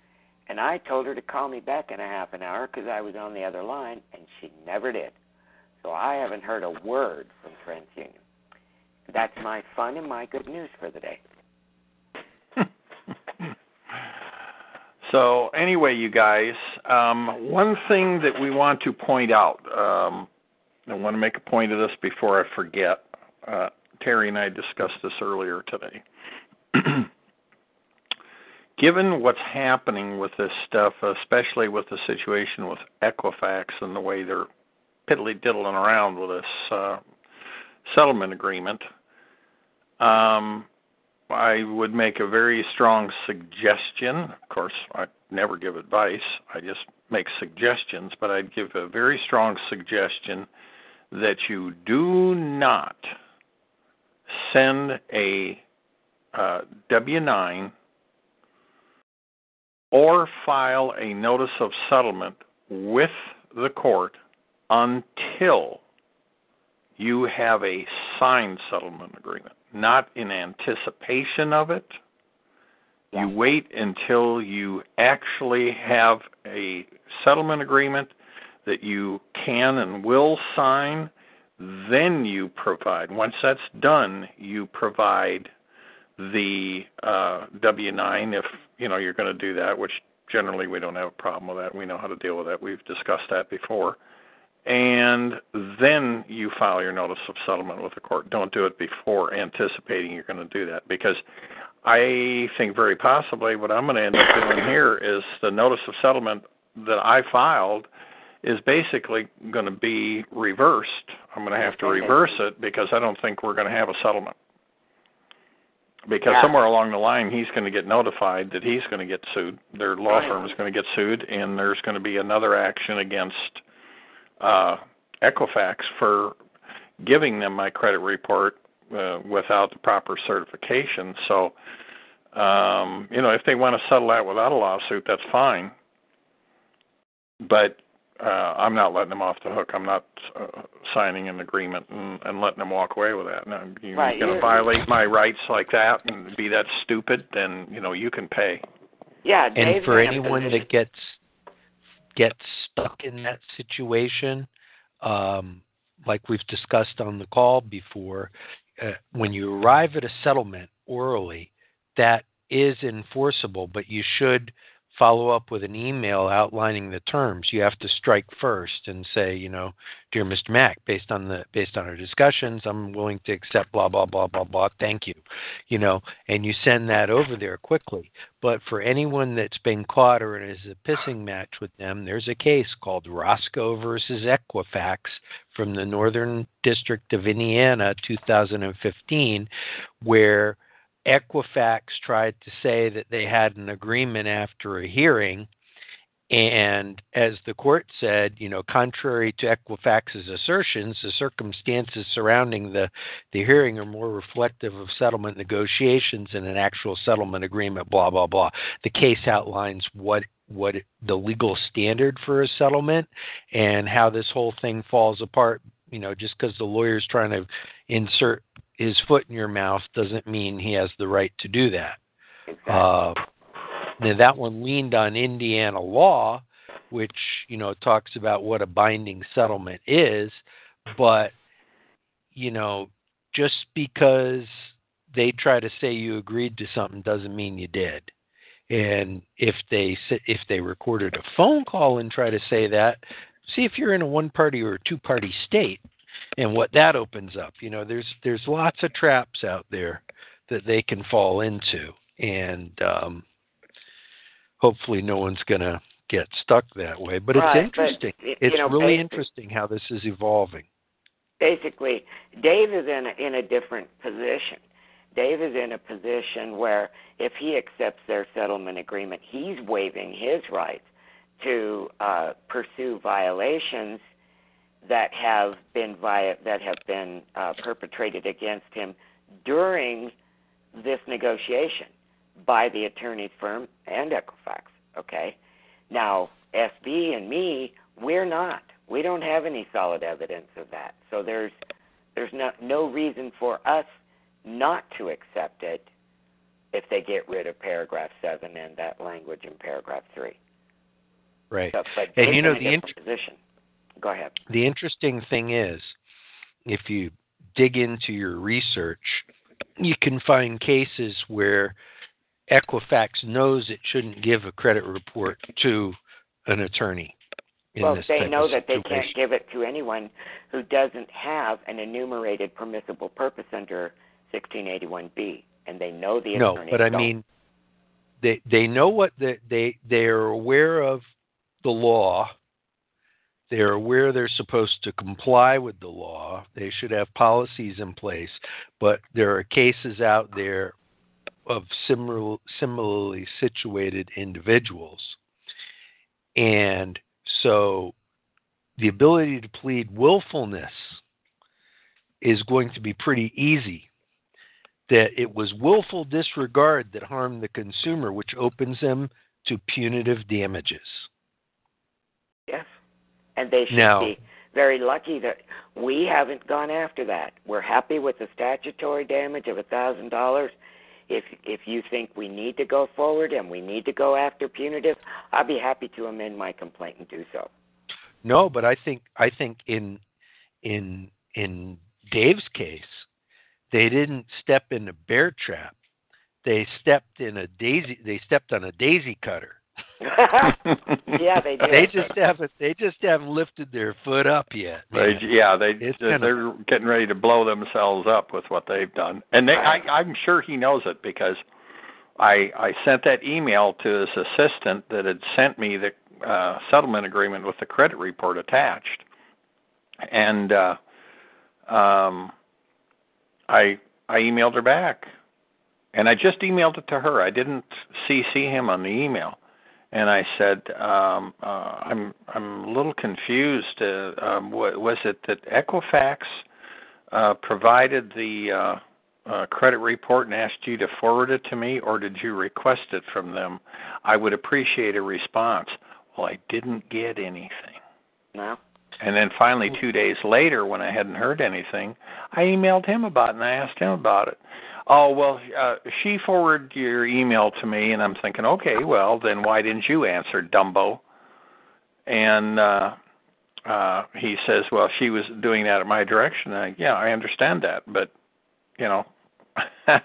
and I told her to call me back in a half an hour because I was on the other line, and she never did. So I haven't heard a word from TransUnion. That's my fun and my good news for the day. [laughs]
So anyway, you guys, um, one thing that we want to point out, um, I want to make a point of this before I forget. Uh, Terry and I discussed this earlier today. [clears throat] Given what's happening with this stuff, especially with the situation with Equifax and the way they're piddly diddling around with this uh, settlement agreement, um, I would make a very strong suggestion. Of course, I never give advice, I just make suggestions, but I'd give a very strong suggestion that you do not send a uh, W 9 or file a notice of settlement with the court until you have a signed settlement agreement not in anticipation of it. You wait until you actually have a settlement agreement that you can and will sign. Then you provide. Once that's done, you provide the uh, W-9 if you know you're going to do that, which generally we don't have a problem with that. We know how to deal with that. We've discussed that before and then you file your notice of settlement with the court. Don't do it before anticipating you're going to do that because I think very possibly what I'm going to end up doing here is the notice of settlement that I filed is basically going to be reversed. I'm going to have to reverse it because I don't think we're going to have a settlement. Because yeah. somewhere along the line, he's going to get notified that he's going to get sued. Their law firm is going to get sued, and there's going to be another action against uh, Equifax for giving them my credit report uh, without the proper certification. So, um, you know, if they want to settle that without a lawsuit, that's fine. But uh, I'm not letting them off the hook. I'm not uh, signing an agreement and, and letting them walk away with that. Now, you're
right.
going to violate my rights like that and be that stupid, then you know you can pay.
Yeah,
and for anyone that gets get stuck in that situation, um, like we've discussed on the call before, uh, when you arrive at a settlement orally, that is enforceable, but you should follow up with an email outlining the terms. You have to strike first and say, you know, dear Mr. Mack, based on the based on our discussions, I'm willing to accept blah blah blah blah blah. Thank you, you know, and you send that over there quickly. But for anyone that's been caught or is a pissing match with them, there's a case called Roscoe versus Equifax from the Northern District of Indiana, 2015, where Equifax tried to say that they had an agreement after a hearing. And as the court said, you know, contrary to Equifax's assertions, the circumstances surrounding the, the hearing are more reflective of settlement negotiations and an actual settlement agreement, blah, blah, blah. The case outlines what what the legal standard for a settlement and how this whole thing falls apart you know just because the lawyer's trying to insert his foot in your mouth doesn't mean he has the right to do that.
Exactly.
Uh, now that one leaned on Indiana law, which you know talks about what a binding settlement is, but you know just because they try to say you agreed to something doesn't mean you did. And if they if they recorded a phone call and try to say that, see if you're in a one party or a two party state and what that opens up. You know, there's there's lots of traps out there that they can fall into, and um, hopefully, no one's going to get stuck that way. But
Right,
it's interesting.
y-
it's
know,
really interesting how this is evolving.
basically Dave is in a, in a different position. Dave is in a position where if he accepts their settlement agreement, he's waiving his rights to uh, pursue violations that have been via, that have been uh, perpetrated against him during this negotiation by the attorney's firm and Equifax. Okay, now SB and me, we're not. We don't have any solid evidence of that. So there's there's no no reason for us not to accept it if they get rid of paragraph seven and that language in paragraph three.
Right.
So,
And you know, the
different
int-
position. Go ahead.
The interesting thing is, if you dig into your research, you can find cases where Equifax knows it shouldn't give a credit report to an attorney.
Well, they know that they can't give it to anyone who doesn't have an enumerated permissible purpose under 1681B, and they know the
attorney.
no,
but I
don't.
mean, they they know what the, they they are aware of the law. They are aware they're supposed to comply with the law. They should have policies in place, but there are cases out there of similar, similarly situated individuals, and so the ability to plead willfulness is going to be pretty easy that it was willful disregard that harmed the consumer, which opens them to punitive damages.
Yes. And they should
Now-
be very lucky that we haven't gone after that. We're happy with the statutory damage of a thousand dollars. If if you think we need to go forward and we need to go after punitive, I'll be happy to amend my complaint and do so.
No, but I think I think in in in Dave's case, they didn't step in a bear trap. They stepped in a daisy. They stepped on a daisy cutter. [laughs]
yeah, they do.
They just haven't. They just haven't lifted their foot up yet.
They, yeah, they
It's
they're,
kinda-
getting ready to blow themselves up with what they've done, and they, I, I'm sure he knows it because I I sent that email to his assistant that had sent me the uh, settlement agreement with the credit report attached, and uh, um, I I emailed her back, and I just emailed it to her. I didn't CC him on the email and I said, um, uh, "I'm I'm a little confused. Uh, um, wa- was it that Equifax uh, provided the uh, uh, credit report and asked you to forward it to me, or did you request it from them? I would appreciate a response." Well, I didn't get anything.
no.
And then finally, two days later, when I hadn't heard anything, I emailed him about it and I asked him about it. Oh well, uh, she forwarded your email to me, and I'm thinking, okay, well then why didn't you answer, Dumbo? And uh, uh, he says, well, she was doing that at my direction. And I, yeah, I understand that, but you know, [laughs]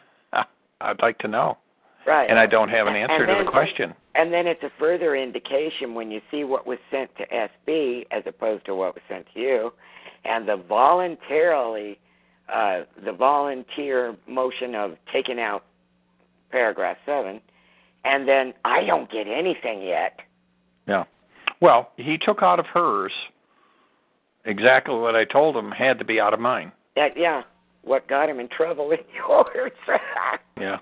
I'd like to know,
Right.
and I don't have an answer to the question.
And then it's a further indication when you see what was sent to SB as opposed to what was sent to you, and the voluntarily, uh, the volunteer motion of taking out paragraph seven, and then I don't get anything yet.
Yeah. Well, he took out of hers exactly what I told him had to be out of mine.
That yeah, what got him in trouble in [laughs] yours.
Yeah.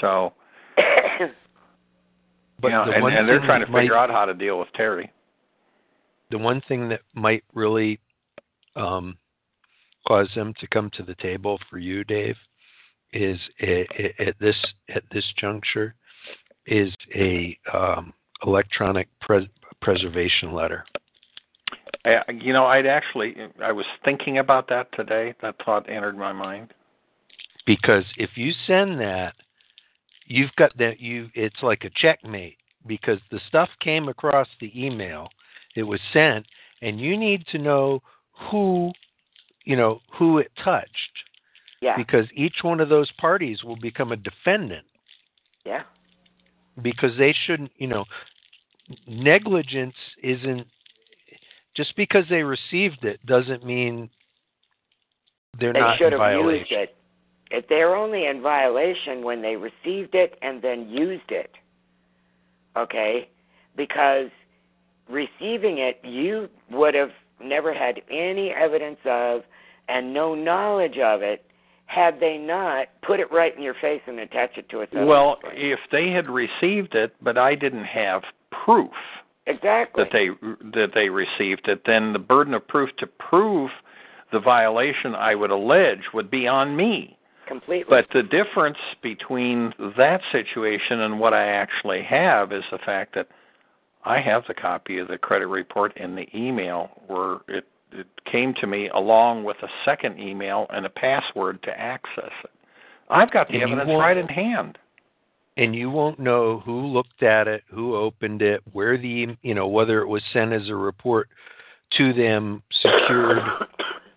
So, [coughs]
But
you know,
the
and, and they're trying to
that might-
figure out how to deal with Terry.
the one thing that might really um, cause them to come to the table for you, Dave, is a, a, at this at this juncture is a um, electronic pres- preservation letter.
I, you know, I'd actually, I was thinking about that today. That thought entered my mind.
because if you send that you've got that you it's like a checkmate because the stuff came across the email it was sent and you need to know who you know who it touched.
Yeah,
because each one of those parties will become a defendant.
Yeah,
because they shouldn't you know negligence isn't just because they received it doesn't mean they're
they
not
should
in
have
violation.
used it. If they're only in violation when they received it and then used it, okay? Because receiving it, you would have never had any evidence of and no knowledge of it had they not put it right in your face and attached it to a settlement
Well, if they had received it, but I didn't have proof
exactly.
that they that they received it, then the burden of proof to prove the violation I would allege would be on me.
completely.
But the difference between that situation and what I actually have is the fact that I have the copy of the credit report in the email where it, it came to me along with a second email and a password to access it. I've got the
And
evidence right in hand.
and you won't know who looked at it, who opened it, where the you know whether it was sent as a report to them secured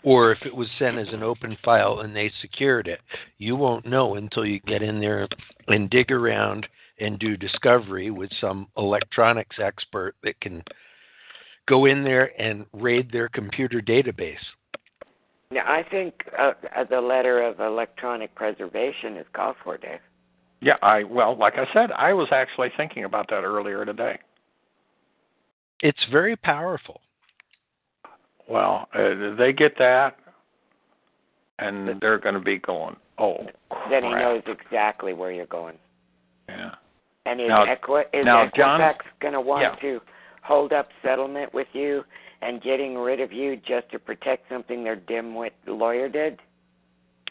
or if it was sent as an open file and they secured it. You won't know until you get in there and dig around and do discovery with some electronics expert that can go in there and raid their computer database.
Now, I think uh, uh, the letter of electronic preservation is called for, Dave.
Yeah, I well, like I said, I was actually thinking about that earlier today.
It's very powerful.
Well, uh, they get that, and they're going to be going, "Oh,
Then he knows exactly where you're going.
Yeah.
And is,
Now-
Equi- is
now,
Equifax going to want
Yeah.
to hold up settlement with you and getting rid of you just to protect something their dimwit lawyer did?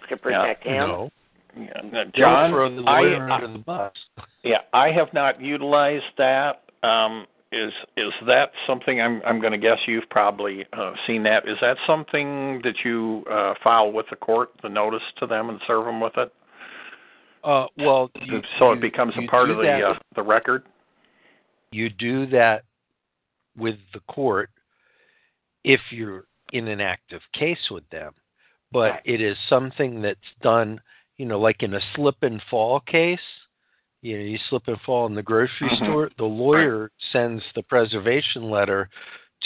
To protect him?
No.
Yeah, now, John,
throw the
I,
lawyer under the bus.
yeah, I have not utilized that. Um, is is that something I'm I'm going to guess you've probably uh, seen that? Is that something that you uh, file with the court, the notice to them, and serve them with it,
Uh, well, you,
so
you-
it becomes a part of the uh, the record?
you do that with the court if you're in an active case with them, but it is something that's done, you know, like in a slip and fall case. You know, you slip and fall in the grocery
Mhm.
store. The lawyer sends the preservation letter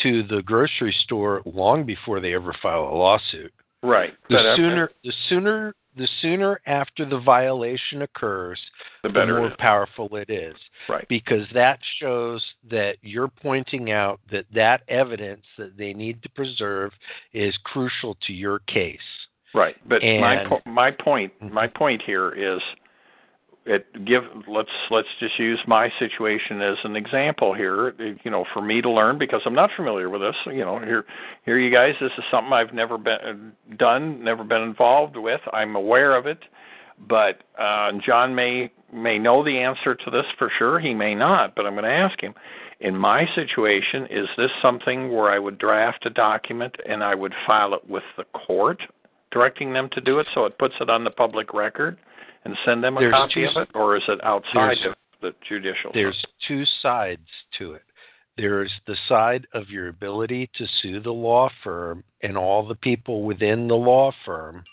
to the grocery store long before they ever file a lawsuit.
Right.
The
But,
sooner, the sooner, the sooner after the violation occurs,
the
the more
it
powerful it is
Right.
because that shows that you're pointing out that that evidence that they need to preserve is crucial to your case.
Right, but my po- my point
Mhm.
my point here is it give let's let's just use my situation as an example here. You know for me to learn because I'm not familiar with this you know here here you guys this is something I've never been done never been involved with. I'm aware of it but uh John may may know the answer to this for sure. He may not but I'm going to ask him. In my situation is this something where I would draft a document and I would file it with the court directing them to do it so it puts it on the public record and send them a
There's
copy
two-
of it or is it outside of the judicial
There's two sides to it. There's the side of your ability to sue the law firm and all the people within the law firm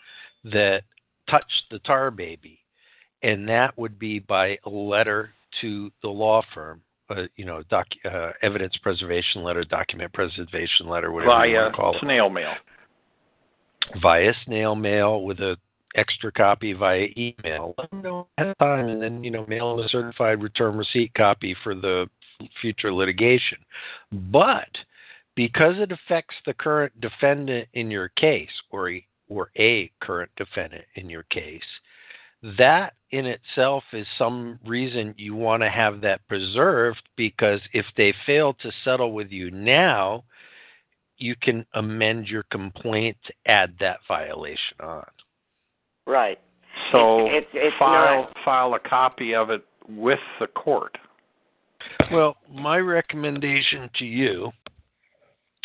that touched the tar baby. And that would be by a letter to the law firm uh, you know, doc, uh, evidence preservation letter, document preservation letter, whatever you want to call it, Via
snail mail.
via snail mail with a extra copy via email. Let them know ahead of time, and then you know, mail them a certified return receipt copy for the future litigation. But because it affects the current defendant in your case, or a, or a current defendant in your case, that in itself is some reason you want to have that preserved because if they fail to settle with you now, you can amend your complaint to add that violation on.
Right.
So
It's- it's- it's
file
not-
file a copy of it with the court.
Well, my recommendation to you,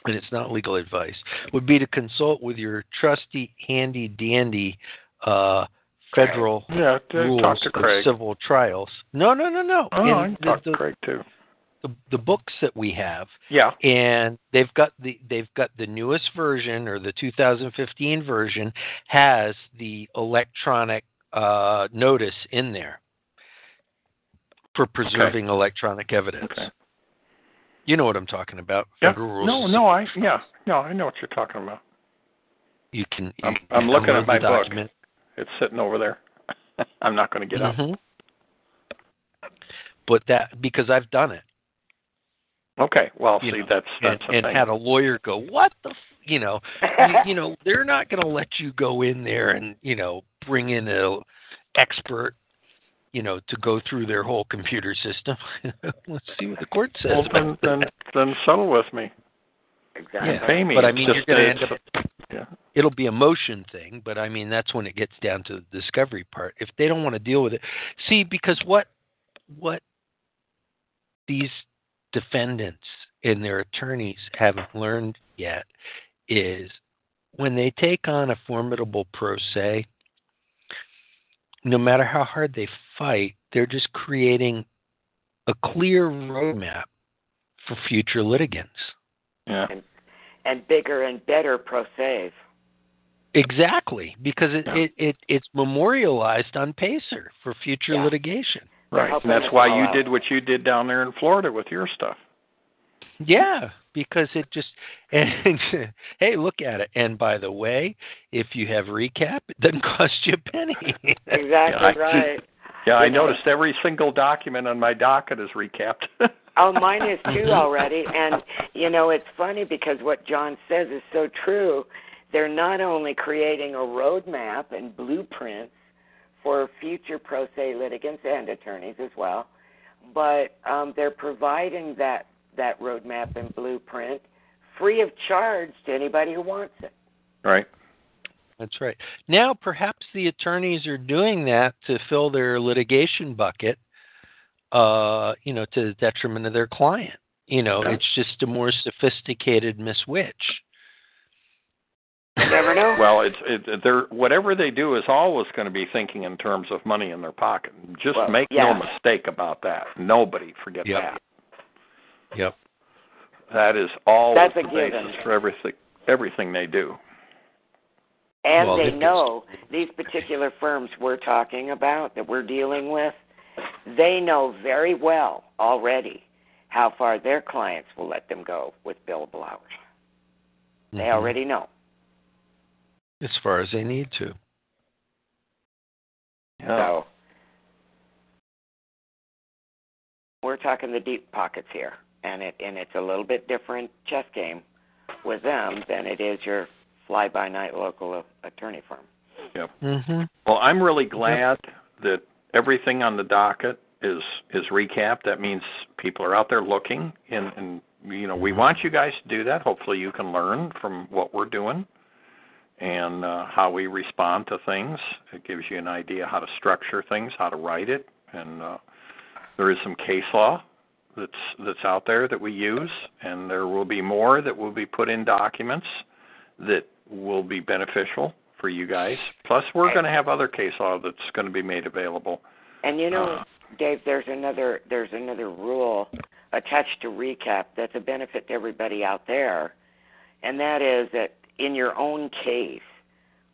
and it's not legal advice, would be to consult with your trusty, handy dandy uh, federal
Yeah, to
rules
talk to
of civil trials. No, no, no, no.
Oh,
In
I can
the,
talk
the,
to Craig too.
The, the books that we have,
Yeah.
and they've got the they've got the newest version or the 2015 version has the electronic uh, notice in there for preserving electronic evidence.
Okay.
You know what I'm talking about.
Yeah.
Federal rules.
No, no, I yeah, no, I know what you're talking about.
You can. You
I'm-
can
I'm looking at my
the
book. It's sitting over there. [laughs] I'm not going to get up.
Mhm. But that because I've done it.
Okay. Well,
You
see,
know,
that's
and,
that's the
and
thing.
had a lawyer go, "What the, f-? you know, you, [laughs] you know, they're not going to let you go in there and you know bring in a expert, you know, to go through their whole computer system. [laughs] Let's see what the court says.
well, then, then then settle with me.
Exactly.
Yeah.
Pay me.
But I mean,
just
you're going to end up.
Yeah.
It'll be a motion thing, but I mean that's when it gets down to the discovery part. If they don't want to deal with it, see, because what what these defendants and their attorneys haven't learned yet is when they take on a formidable pro se, no matter how hard they fight, they're just creating a clear roadmap for future litigants.
Yeah.
and bigger and better pro save.
Exactly, because it,
Yeah.
it, it it's memorialized on Pacer for future
Yeah.
litigation.
Right. And that's why you
out.
did what you did down there in Florida with your stuff.
Yeah, because it just [laughs] and hey, look at it. And by the way, if you have recap, it doesn't [laughs] cost you a penny.
Exactly
I-
right.
Yeah, I noticed every single document on my docket is recapped. [laughs]
Oh, mine is too already. And you know, it's funny because what John says is so true. They're not only creating a roadmap and blueprints for future pro se litigants and attorneys as well, but um, they're providing that that roadmap and blueprint free of charge to anybody who wants it.
right.
That's right. Now, perhaps the attorneys are doing that to fill their litigation bucket, uh, you know, to the detriment of their client. You know,
Yeah.
it's just a more sophisticated Miss Witch.
You never know. [laughs]
Well, it's it, they're whatever they do is always going to be thinking in terms of money in their pocket. Just
Well,
make
yeah.
no mistake about that. Nobody forget
Yep.
that.
Yep.
That is all
That's a
the basis
given.
for everything everything they do.
And
Well,
they know these particular firms we're talking about that we're dealing with, they know very well already how far their clients will let them go with billable hours. They
Mhm.
already know.
As far as they need to.
Yeah.
So we're talking the deep pockets here. And it and it's a little bit different chess game with them than it is your fly by night local attorney firm.
Mm-hmm.
Well, I'm really glad that everything on the docket is is recapped. That means people are out there looking, and and you know we want you guys to do that. Hopefully, you can learn from what we're doing and uh, how we respond to things. It gives you an idea how to structure things, how to write it, and uh, there is some case law that's that's out there that we use, and there will be more that will be put in documents that will be beneficial for you guys. Plus, we're going to have other case law that's going to be made available.
And you know,
Uh,
Dave, there's another there's another rule attached to recap that's a benefit to everybody out there, and that is that in your own case,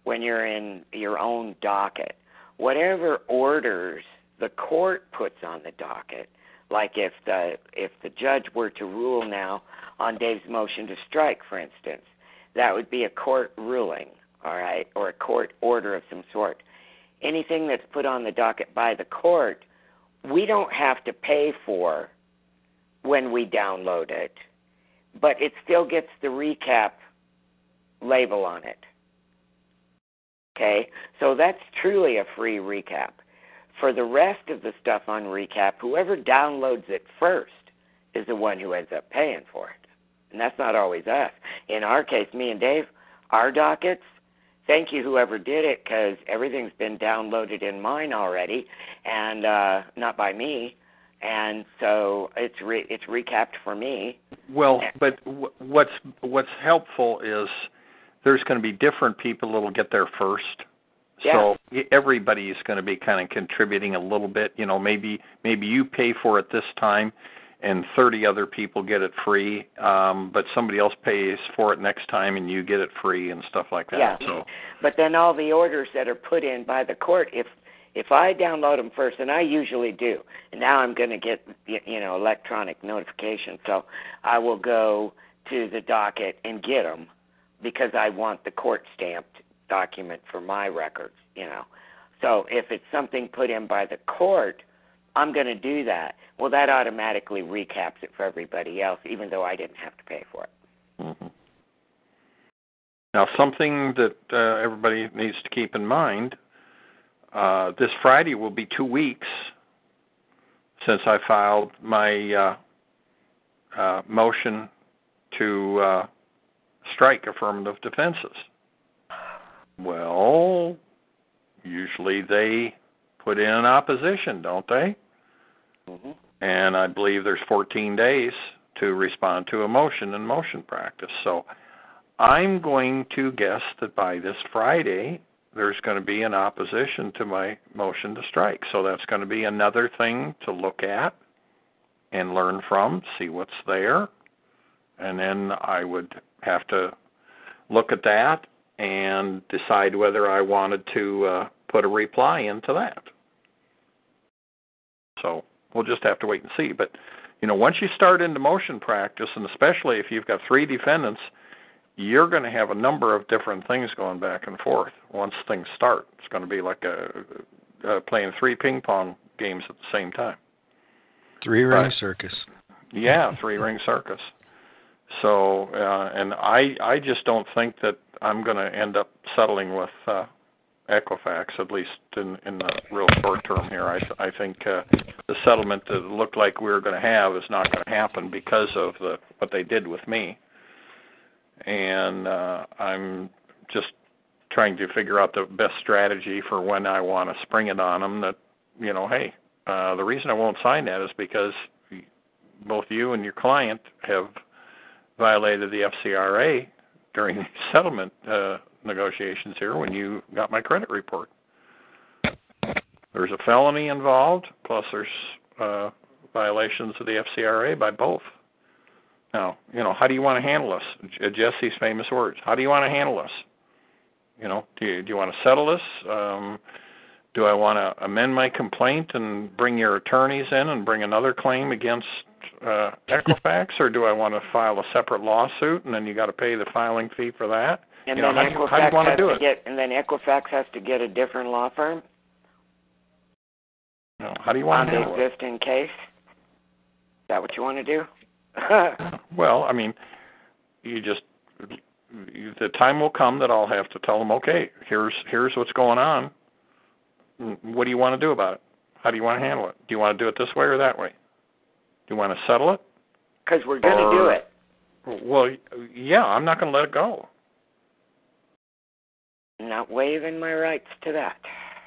when you're in your own docket, whatever orders the court puts on the docket Like if the if the judge were to rule now on Dave's motion to strike, for instance, that would be a court ruling, all right, or a court order of some sort. Anything that's put on the docket by the court, we don't have to pay for when we download it, but it still gets the recap label on it. Okay, so that's truly a free recap. For the rest of the stuff on recap, whoever downloads it first is the one who ends up paying for it. And that's not always us. In our case, me and Dave, our dockets, thank you whoever did it because everything's been downloaded in mine already, and uh, not by me. And so it's re- it's recapped for me.
Well, but w- what's what's helpful is there's going to be different people that'll get there first.
Yeah.
So y- everybody's going to be kind of contributing a little bit. You know, maybe maybe you pay for it this time, and 30 other people get it free. Um, but somebody else pays for it next time, and you get it free and stuff like that.
Yeah.
So
But then all the orders that are put in by the court, if if I download them first, and I usually do, and now I'm going to get you know electronic notification, so I will go to the docket and get them because I want the court stamped document for my records, you know. So if it's something put in by the court, I'm going to do that. Well, that automatically recaps it for everybody else, even though I didn't have to pay for it.
hmm Now, something that uh, everybody needs to keep in mind uh, this Friday will be two weeks since I filed my uh, uh, motion to uh, strike affirmative defenses. Well, usually they put in an opposition, don't they?
hmm
and I believe there's 14 days to respond to a motion in motion practice. So I'm going to guess that by this Friday there's going to be an opposition to my motion to strike. So that's going to be another thing to look at and learn from, see what's there, and then I would have to look at that and decide whether I wanted to uh, put a reply into that. So we'll just have to wait and see. But you know, once you start into motion practice, and especially if you've got three defendants, you're going to have a number of different things going back and forth. Once things start, it's going to be like a, uh playing three ping pong games at the same time.
Three ring circus.
Yeah, three ring circus. So, uh, and I I just don't think that I'm going to end up settling with uh, Equifax at least in in the real short term here. I I think uh, the settlement that looked like we were going to have is not going to happen because of the what they did with me. And uh, I'm just trying to figure out the best strategy for when I want to spring it on them. That you know, hey, uh, the reason I won't sign that is because both you and your client have violated the FCRA during the settlement uh, negotiations here when you got my credit report. There's a felony involved, plus there's uh, violations of the FCRA by both. Now, you know, how do you want to handle this? Jesse's famous words. How do you want to handle this? You know, do you, do you want to settle this? Um, do I want to amend my complaint and bring your attorneys in and bring another claim against uh, Equifax, or do I want to file a separate lawsuit and then you got to pay the filing fee for that?
And
You know,
then
how do you- how
Equifax has to
it?
get, and then Equifax has to get a different law firm
know, how do you
on
want to
the
handle it?
existing case. Is that what you want to do? [laughs]
Well, I mean, you just you, the time will come that I'll have to tell them, okay, here's here's what's going on. What do you want to do about it? How do you want to handle it? Do you want to do it this way or that way? Do you want to settle it?
Because we're going to do it.
Well, yeah, I'm not going to let it go.
Not waiving my rights to that.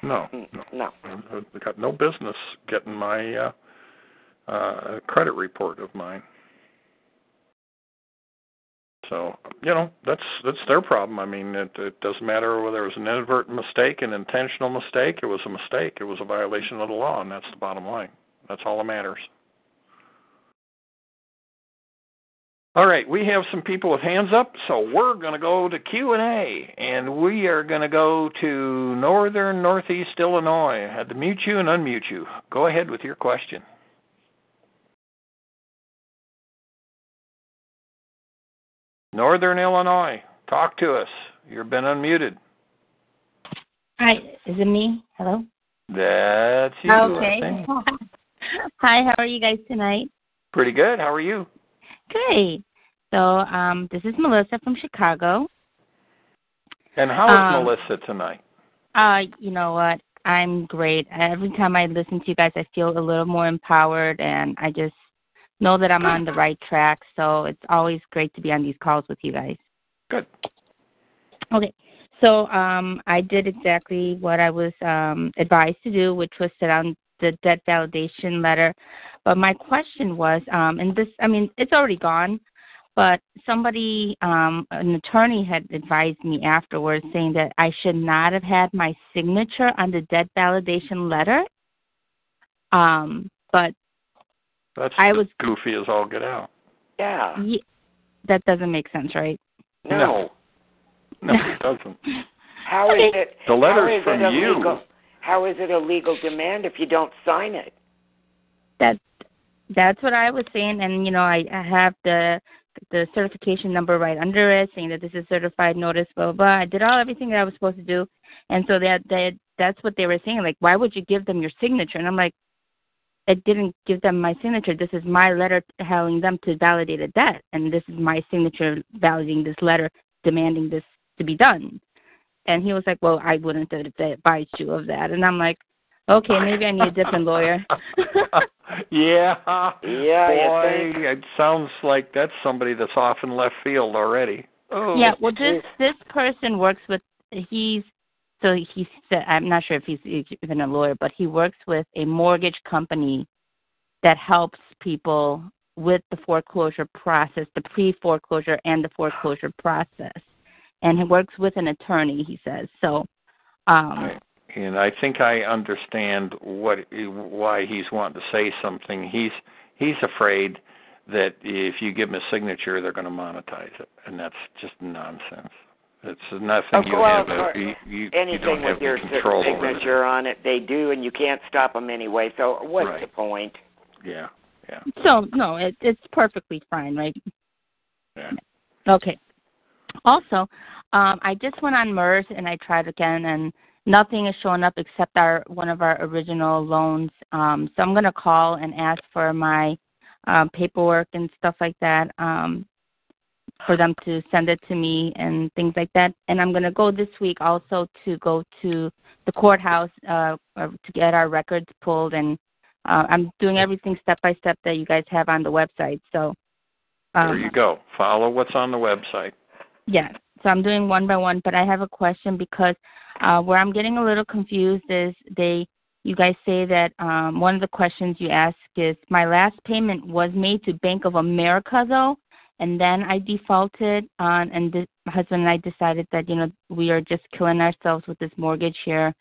No, [laughs]
Mm,
no.
No.
I've got no business getting my uh, uh, credit report of mine. So you know that's that's their problem. I mean, it, it doesn't matter whether it was an inadvertent mistake, an intentional mistake. It was a mistake. It was a violation of the law, and that's the bottom line. That's all that matters. All right, we have some people with hands up, so we're going to go to Q&A, and we are going to go to Northern Northeast Illinois. I had to mute you and unmute you. Go ahead with your question. Northern Illinois, talk to us. You've been unmuted.
Hi, is it me? Hello?
That's you.
Okay. [laughs] Hi, how are you guys tonight?
Pretty good. How are you?
Great. So, um, this is Melissa from Chicago.
And how is
Um,
Melissa tonight?
Uh, you know what? I'm great. Every time I listen to you guys, I feel a little more empowered, and I just know that I'm on the right track. So it's always great to be on these calls with you guys.
Good.
Okay. So um, I did exactly what I was um, advised to do, which was sit on the debt validation letter. But my question was, um, and this, I mean, it's already gone, but somebody, um, an attorney had advised me afterwards saying that I should not have had my signature on the debt validation letter. Um, but
That's
I was-
goofy as all get out.
Yeah.
ye- that doesn't make sense, right?
No.
No, it doesn't.
How [laughs] is it?
The letter's
how is
from you.
illegal? How is it a legal demand if you don't sign it?
that that's what I was saying, and you know, I, I have the the certification number right under it, saying that this is certified notice, blah blah blah. I did all everything that I was supposed to do, and so that that that's what they were saying. Like, why would you give them your signature? And I'm like, I didn't give them my signature. This is my letter telling them to validate a debt, and this is my signature validating this letter, demanding this to be done. And he was like, well, I wouldn't have advised you of that. And I'm like, okay, maybe I need a different lawyer. [laughs]
yeah.
Yeah,
Boy, it sounds like that's somebody that's off in left field already. Oh.
Yeah, well, this this person works with he's so he said I'm not sure if he's even a lawyer, but he works with a mortgage company that helps people with the foreclosure process, the pre-foreclosure and the foreclosure process, and he works with an attorney. He says so. Um,
and I think I understand what why he's wanting to say something. He's he's afraid that if you give him a signature, they're going to monetize it, and that's just nonsense. It's nothing
Of
you
course,
have.
or
A, you, you, you
Anything
don't
with
have
your
any control
signature on it, they do, and you can't stop them anyway. So what's
Right.
the point?
Yeah, yeah,
so no, it, it's perfectly fine, right?
yeah.
Okay. Also, um, I just went on MERS and I tried again, and nothing is showing up except our one of our original loans. Um, so I'm going to call and ask for my uh, paperwork and stuff like that um, for them to send it to me and things like that. And I'm going to go this week also to go to the courthouse uh, to get our records pulled, and uh, I'm doing everything step by step that you guys have on the website. So. Um,
There you go. Follow what's on the website.
yeah. So I'm doing one by one, but I have a question because uh, where I'm getting a little confused is they, you guys say that um, one of the questions you ask is my last payment was made to Bank of America though, and then I defaulted on, and my husband and I decided that you know we are just killing ourselves with this mortgage here,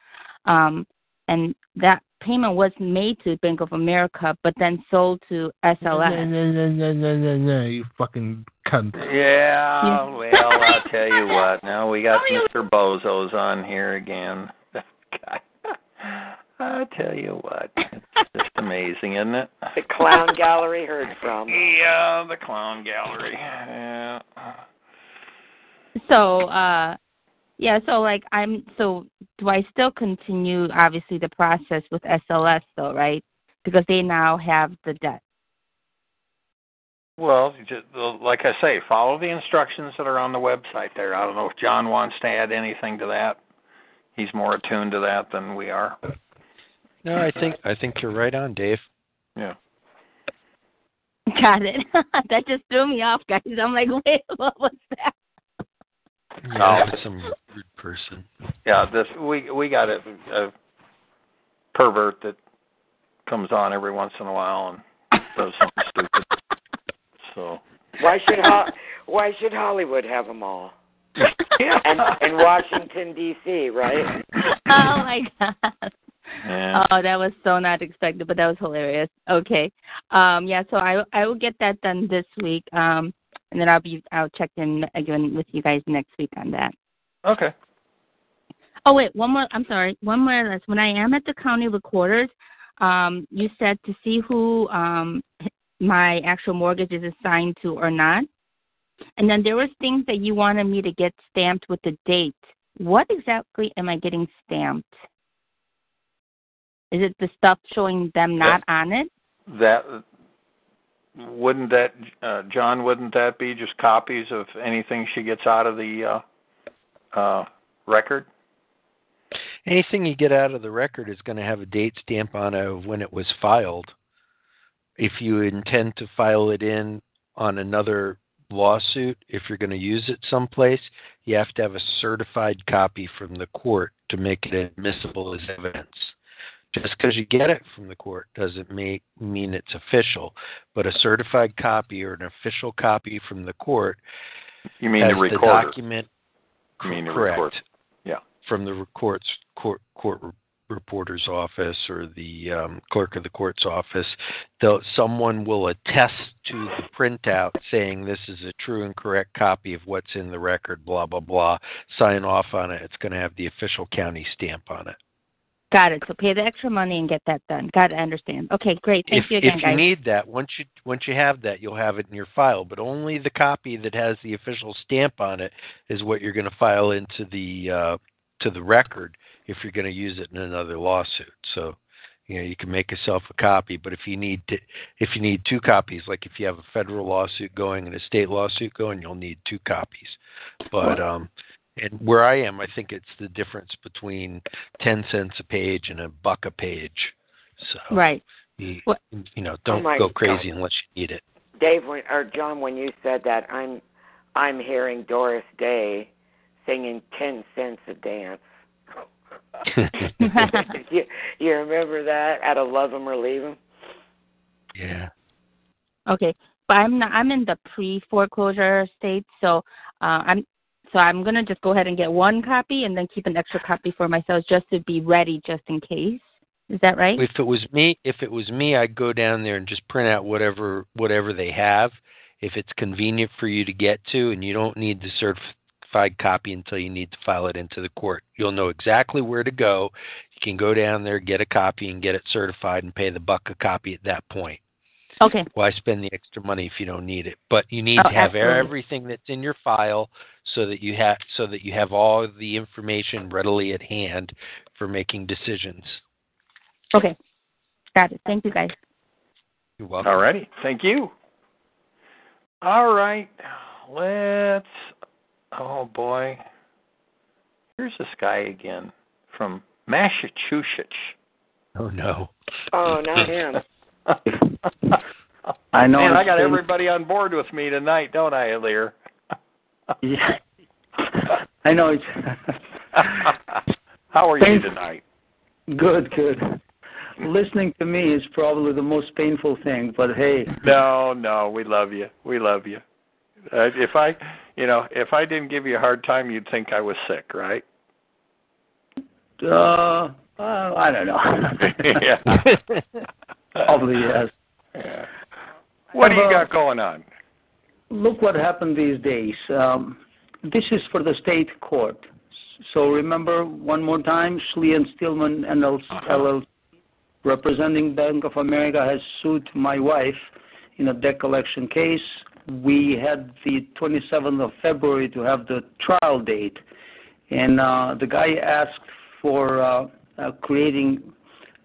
um, and that payment was made to Bank of America, but then sold to SLS.
No, no, no, no, no, no, no, you fucking cunt.
Yeah,
Yeah.
well, I'll tell you what. [laughs] Now we got Mr. Bozos on here again. [laughs] God. I tell you what, it's just amazing, isn't it? [laughs]
The clown gallery heard from.
Yeah, the clown gallery. Yeah.
So, uh yeah, so like I'm so do I still continue obviously the process with SLS though, right? Because they now have the debt.
Well, just, like I say, follow the instructions that are on the website there. I don't know if John wants to add anything to that. He's more attuned to that than we are.
No, I think I think you're right on, Dave.
Yeah.
Got it. [laughs] that just threw me off, guys. I'm like, [laughs] wait, what was that?
Yeah, some rude person.
Yeah, this we we got a, a pervert that comes on every once in a while and does something [laughs] stupid. So
Why should Ho- Why should Hollywood have them all?
yeah, [laughs]
And and Washington D.C. Right? [laughs]
oh my god.
yeah.
Oh, that was so not expected, but that was hilarious. Okay. Um yeah, so I I will get that done this week. Um and then I'll be I'll check in again with you guys next week on that.
Okay.
Oh wait, one more. I'm sorry. One more. Last. When I am at the county recorders, um, you said to see who um my actual mortgage is assigned to or not. And then there was things that you wanted me to get stamped with the date. What exactly am I getting stamped? Is it the stuff showing them not on it?
That wouldn't that uh, John? Wouldn't that be just copies of anything she gets out of the uh, uh, record?
Anything you get out of the record is going to have a date stamp on it of when it was filed. If you intend to file it in on another lawsuit, if you're going to use it someplace, you have to have a certified copy from the court to make it admissible as evidence. Just because you get it from the court doesn't make, mean it's official, but a certified copy or an official copy from the court
You mean the recorder?
document
the
correct
recorder. Yeah.
from the court's court court reporter's office or the um, clerk of the court's office. They'll, someone will attest to the printout saying this is a true and correct copy of what's in the record. Blah blah blah. Sign off on it. It's going to have the official county stamp on it.
Got it. So pay the extra money and get that done. Got it. I understand. Okay, great. Thank
if
you again,
if
guys.
you need that, once you once you have that, you'll have it in your file. But only the copy that has the official stamp on it is what you're going to file into the uh, to the record if you're going to use it in another lawsuit. So, you know, you can make yourself a copy. But if you need to, if you need two copies, like if you have a federal lawsuit going and a state lawsuit going, you'll need two copies. But um, and where I am, I think it's the difference between ten cents a page and a buck a page. So
right.
you,
What-
you know, don't
my
go
God.
crazy unless you need it.
Dave when, or John, when you said that, I'm I'm hearing Doris Day singing ten cents a dance. [laughs] [laughs] you, you remember that at a love 'em or leave 'em?
yeah.
Okay, but I'm not. I'm in the pre-foreclosure state, so uh, I'm. So I'm gonna just go ahead and get one copy and then keep an extra copy for myself just to be ready, just in case. Is that right?
If it was me, if it was me, I'd go down there and just print out whatever whatever they have. If it's convenient for you to get to, and you don't need the certified copy until you need to file it into the court, you'll know exactly where to go. You can go down there, get a copy, and get it certified, and pay the buck a copy at that point.
Okay.
Why spend the extra money if you don't need it? But you need
Oh,
to have
absolutely.
everything that's in your file so that you have so that you have all the information readily at hand for making decisions.
Okay. Got it. Thank you, guys.
You're welcome.
All righty. Thank you. All right. Let's. Oh boy. Here's this guy again from Massachusetts.
Oh no.
Oh, not him. [laughs] [laughs]
I know
Man, I got everybody on board with me tonight, don't I, Lear? [laughs]
Yeah. I know [laughs]
How are you tonight?
good, good. Listening to me is probably the most painful thing, but hey,
No, no, we love you. We love you. Uh, if I, you know, if I didn't give you a hard time, you'd think I was sick, right?
uh, uh I don't know.
yeah.
Probably yes. [laughs]
Yeah. What do you got going on?
Look what happened these days. Um, this is for the state court. So remember one more time, Schley and Stillman LLC,
Uh-huh.
LLC, representing Bank of America, has sued my wife in a debt collection case. We had the 27th of February to have the trial date, and uh, the guy asked for uh, uh, creating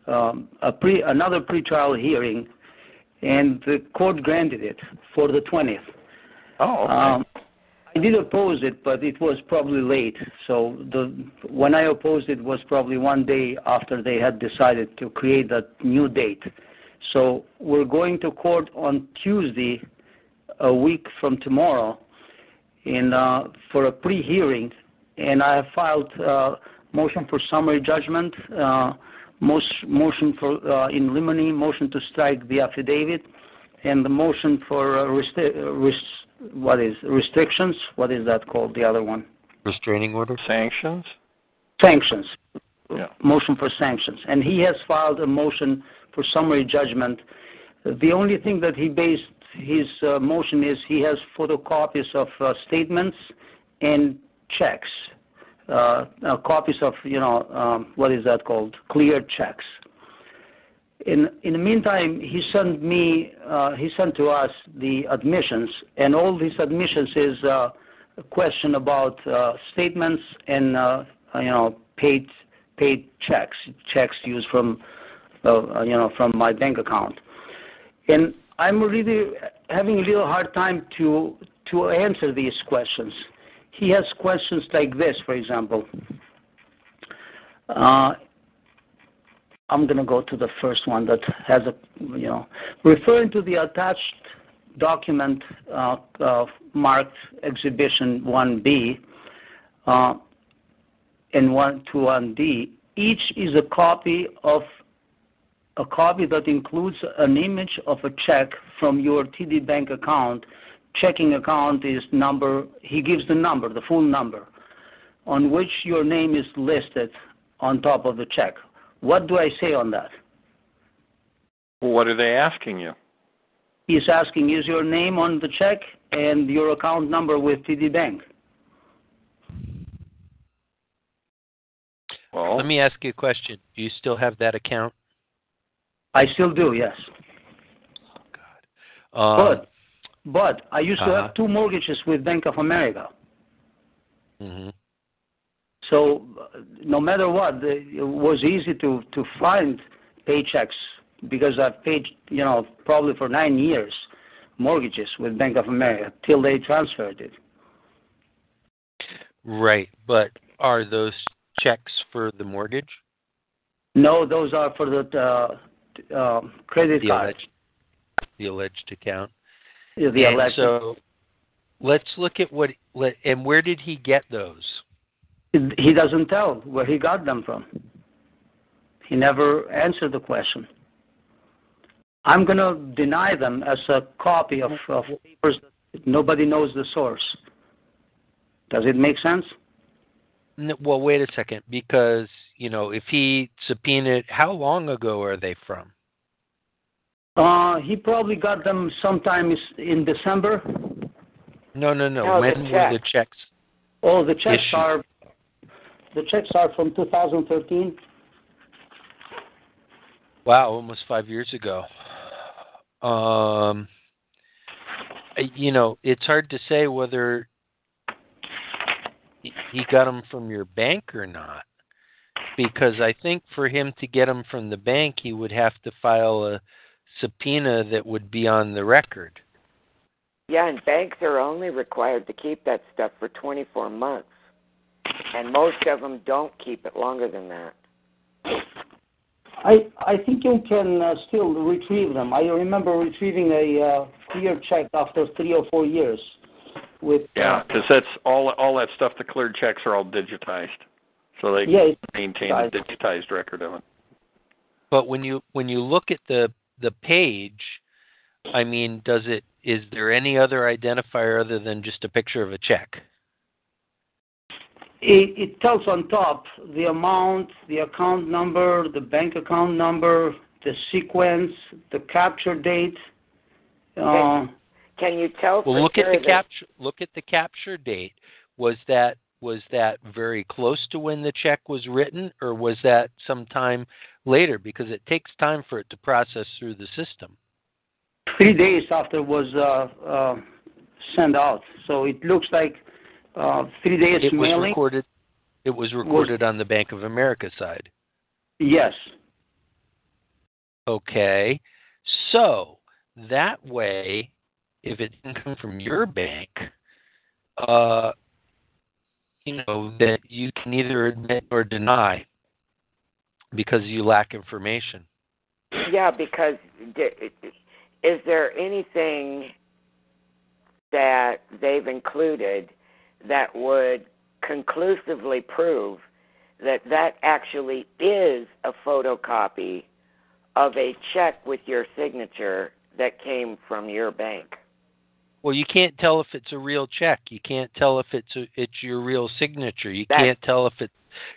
another pretrial hearing, and the court granted it for the 20th.
Oh, okay.
Um, I did oppose it, but it was probably late. So the when I opposed it was probably one day after they had decided to create that new date. So we're going to court on Tuesday, a week from tomorrow, in uh, for a pre-hearing, and I have filed uh, motion for summary judgment, uh, motion for uh, in limine, motion to strike the affidavit, and the motion for uh, resti- uh, res- what is restrictions? What is that called? The other one?
Restraining order?
Sanctions?
Sanctions.
Yeah.
Motion for sanctions, and he has filed a motion for summary judgment. The only thing that he based his uh, motion is he has photocopies of uh, statements and checks, copies of you know um, what is that called? Clear checks. In in the meantime, he sent me uh, he sent to us the admissions, and all these admissions is uh, a question about uh, statements and uh, you know paid paid checks, checks used from uh, you know from my bank account, and I'm really having a little hard time to to answer these questions. He has questions like this, for example. Uh, I'm going to go to the first one that has a, you know, referring to the attached document uh, uh, marked Exhibition 1B uh, and 1 to 1D. Each is a copy of a copy that includes an image of a check from your TD Bank account. Checking account is number. He gives the number, the full number, on which your name is listed on top of the check. What do I say on that?
What are they asking you?
He's asking, is your name on the check and your account number with TD Bank?
Well,
Let me ask you a question. Do you still have that account?
I still do, yes. Oh, God.
Um,
but but I used to
uh-huh.
have two mortgages with Bank of America.
mhm.
So uh, no matter what, it was easy to to find paychecks because I've paid, you know, probably for nine years mortgages with Bank of America till they transferred it.
Right, but are those checks for the mortgage?
No, those are for the uh, uh, credit
The
card.
alleged, the alleged account.
The
and so let's look at what and where did he get those?
he doesn't tell where he got them from. He never answered the question. I'm going to deny them as a copy of, of papers that nobody knows the source. Does it make sense?
N- Well, wait a second, because you know if he subpoenaed, how long ago are they from?
Uh, he probably got them sometime in December.
No, no, no.
No, the
when were the checks?
Oh, the checks
Issued.
are the checks are from 2013.
Wow, almost five years ago. Um, you know, it's hard to say whether he he got them from your bank or not, because I think for him to get them from the bank, he would have to file a subpoena that would be on the record.
Yeah, and banks are only required to keep that stuff for 24 months. And most of them don't keep it longer than that.
I I think you can uh, still retrieve them. I remember retrieving a uh, clear check after three or four years. With
yeah,
uh,
because that's all all that stuff. The cleared checks are all digitized, so they
yeah, it's
maintain a digitized record of it.
But when you when you look at the the page, I mean, does it is there any other identifier other than just a picture of a check?
It, it tells on top the amount, the account number, the bank account number, the sequence, the capture date. Uh,
Can you tell for
Well, look at the
that-
capture. Look at the capture date. Was that was that very close to when the check was written, or was that sometime later? Because it takes time for it to process through the system.
three days after it was uh, uh, sent out, so it looks like uh, three days
It was recorded. It was recorded on the Bank of America side.
Yes.
Okay, so that way, if it didn't come from your bank, uh, you know that you can either admit or deny because you lack information.
Yeah, because is there anything that they've included that would conclusively prove that that actually is a photocopy of a check with your signature that came from your bank?
Well, you can't tell if it's a real check. You can't tell if it's a, it's your real signature. You
That-
can't tell if it's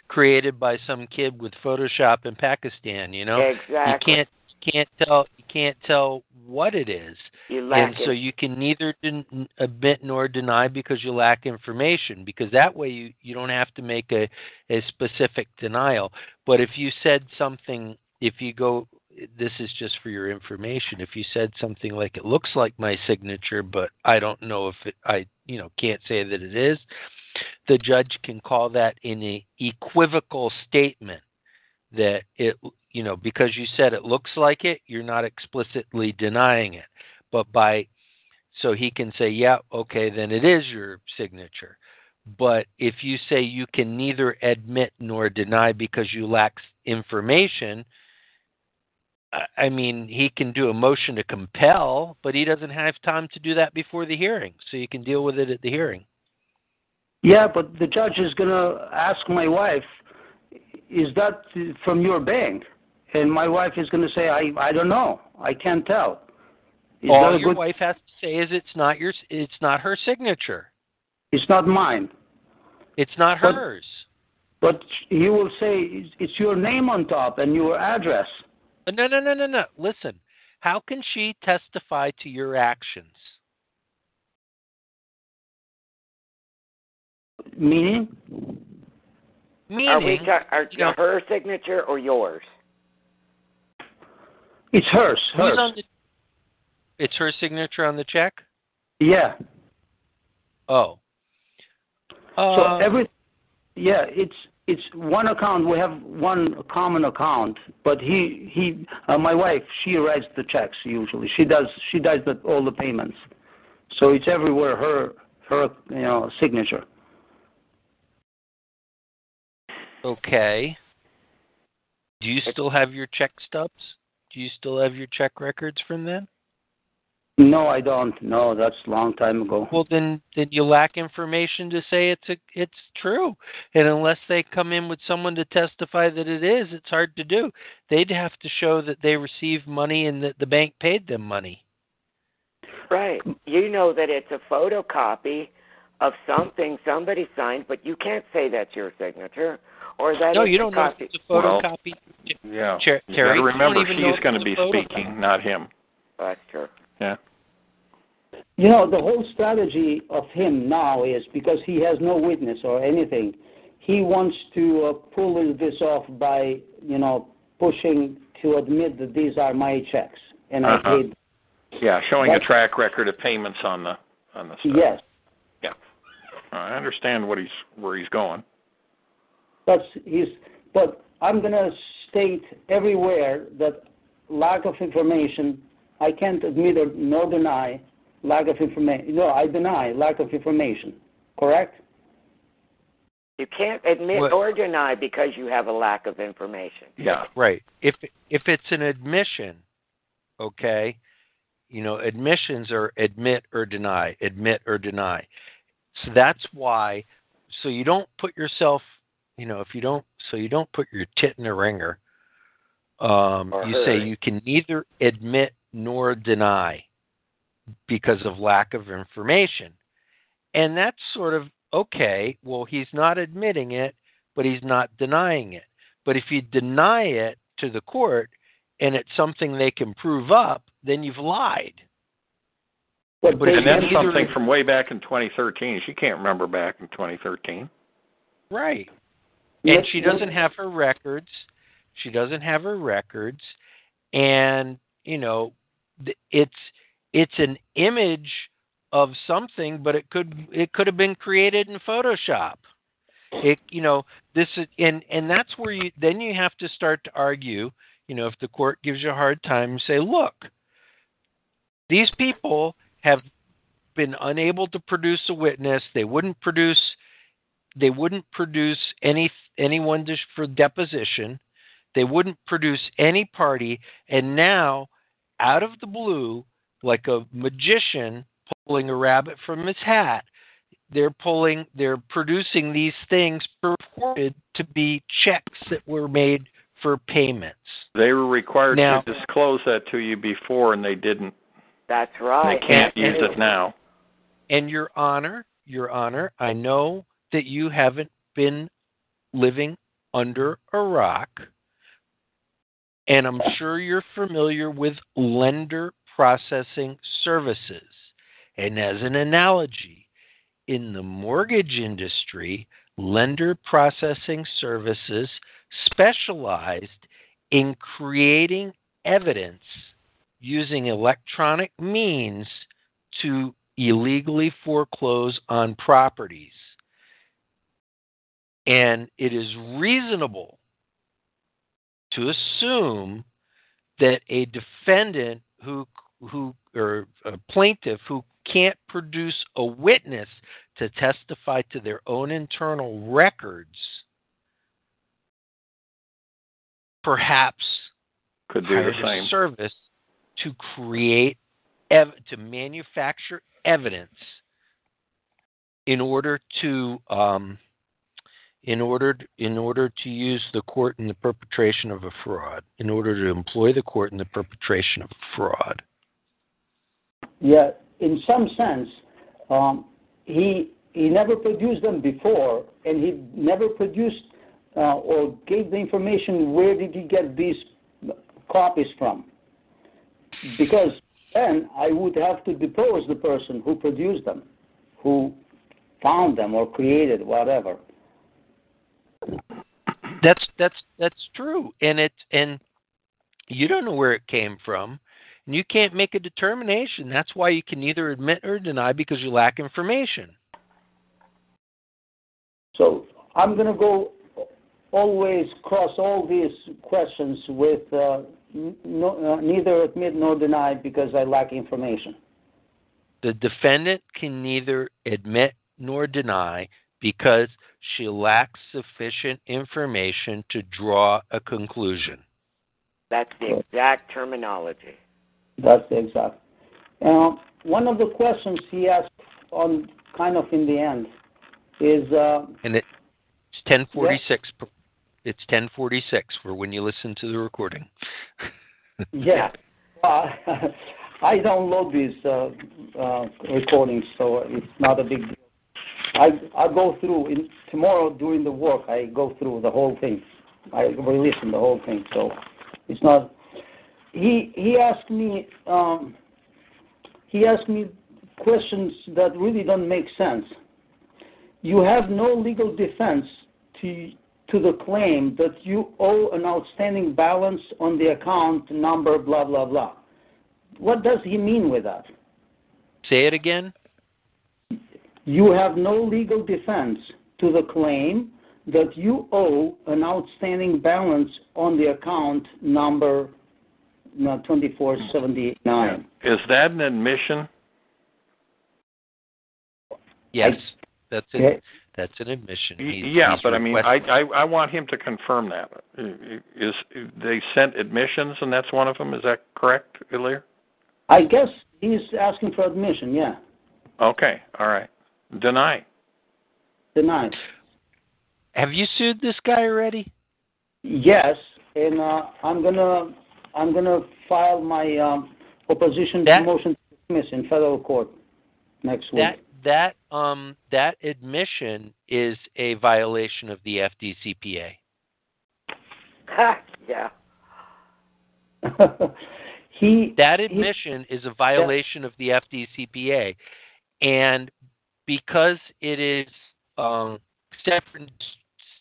created by some kid with Photoshop in Pakistan. You know,
exactly.
you can't can't tell you can't tell what it is,
You lack
and so you can neither den- admit nor deny because you lack information. Because that way you you don't have to make a a specific denial. But if you said something, if you go this is just for your information. If you said something like it looks like my signature, but I don't know if it, I, you know, can't say that it is, the judge can call that an equivocal statement that it, you know, because you said it looks like it, you're not explicitly denying it. But by, so he can say, yeah, okay, then it is your signature. But if you say you can neither admit nor deny because you lack information, I mean, he can do a motion to compel, but he doesn't have time to do that before the hearing. So you can deal with it at the hearing.
Yeah, but the judge is going to ask my wife, is that from your bank? And my wife is going to say, I, I don't know. I can't tell.
Is All your good... wife has to say is it's not your it's not her signature.
It's not mine.
It's not hers.
But you will say it's your name on top and your address.
No, no, no, no, no. Listen, how can she testify to your actions?
Meaning?
Meaning,
are we ta- are you know, her signature or yours?
It's hers. hers.
The, it's her signature on the check.
Yeah.
Oh.
Uh, so every, yeah, it's it's one account. We have one common account, but he he uh, my wife she writes the checks usually. She does she does the, all the payments, so it's everywhere her her you know signature.
Okay. Do you still have your check stubs? Do you still have your check records from then?
No, I don't. No, that's a long time ago.
Well, then, then you lack information to say it's a, it's true, and unless they come in with someone to testify that it is, it's hard to do. They'd have to show that they received money and that the bank paid them money.
Right. You know that it's a photocopy of something somebody signed, but you can't say that's your signature or that
no, you don't
know
if it's a photocopy.
Well, yeah,
Ter-
you
Terry,
got to remember she's
going
to be speaking, not him.
That's true.
Yeah.
You know, the whole strategy of him now is because he has no witness or anything. He wants to uh, pull this off by, you know, pushing to admit that these are my checks and
uh-huh.
I paid.
Yeah, showing That's, a track record of payments on the on the stuff.
Yes.
Yeah. I understand what he's where he's going.
But he's but I'm going to state everywhere that lack of information I can't admit or nor deny lack of information. No, I deny lack of information. Correct?
You can't admit well, or deny because you have a lack of information.
Yeah, right. If if it's an admission, okay, you know, admissions are admit or deny, admit or deny. So that's why. So you don't put yourself, you know, if you don't, so you don't put your tit in a ringer. Um, you say you can neither admit nor deny because of lack of information. And that's sort of okay, well, he's not admitting it, but he's not denying it. But if you deny it to the court and it's something they can prove up, then you've lied.
But, but and that's something from way back in 2013. She can't remember back in 2013.
Right. And she doesn't have her records. She doesn't have her records. And, you know, it's it's an image of something, but it could it could have been created in Photoshop. It you know this is and and that's where you then you have to start to argue. You know if the court gives you a hard time, say, look, these people have been unable to produce a witness. They wouldn't produce they wouldn't produce any anyone to, for deposition. They wouldn't produce any party, and now out of the blue, like a magician pulling a rabbit from his hat. They're pulling, they're producing these things purported to be checks that were made for payments.
They were required
now,
to disclose that to you before, and they didn't.
That's right.
They can't
and,
use it now.
And Your Honor, Your Honor, I know that you haven't been living under a rock, and I'm sure you're familiar with lender processing services. And as an analogy, in the mortgage industry, lender processing services specialized in creating evidence using electronic means to illegally foreclose on properties. And it is reasonable to assume that a defendant who who or a plaintiff who can't produce a witness to testify to their own internal records perhaps
Could do the same.
service to create ev- to manufacture evidence in order to um, in order in order to use the court in the perpetration of a fraud in order to employ the court in the perpetration of fraud
Yeah, in some sense, um, he he never produced them before, and he never produced uh, or gave the information where did he get these copies from. Because then I would have to depose the person who produced them, who found them or created whatever.
that's that's that's true and it and you don't know where it came from and you can't make a determination that's why you can neither admit or deny because you lack information
So I'm going to go always cross all these questions with uh, no, uh, neither admit nor deny because I lack information.
the defendant can neither admit nor deny because she lacks sufficient information to draw a conclusion.
That's the exact terminology.
That's the exact. Uh, one of the questions he asked on kind of in the end is uh,
And it, it's 1046. per- It's 1046 for when you listen to the recording. [laughs]
yeah. Uh, [laughs] I download these uh, uh, recordings, so it's not a big deal. I I go through in, tomorrow during the work. I go through the whole thing. I re-listen the whole thing, so it's not. He he asked me um, he asked me questions that really don't make sense. You have no legal defense to to the claim that you owe an outstanding balance on the account number, blah blah blah. What does he mean with that?
Say it again.
You have no legal defense to the claim that you owe an outstanding balance on the account number no, 2479.
Is that an admission?
Yes, that's it.
Okay.
That's an admission. He's-
yeah,
he's
but I mean, I, I I want him to confirm that. Is they sent admissions, and that's one of them? Is that correct, Ilir?
I guess he's asking for admission, yeah.
Okay, all right. Deny.
Deny.
Have you sued this guy already?
Yes, and uh, I'm gonna I'm gonna file my um, opposition
That-
to motion to dismiss in federal court next week.
That that um that admission is a violation of the FDCPA.
Ha, yeah. [laughs]
he
That
he-
admission is a violation of the FDCPA, and because it is um, separate and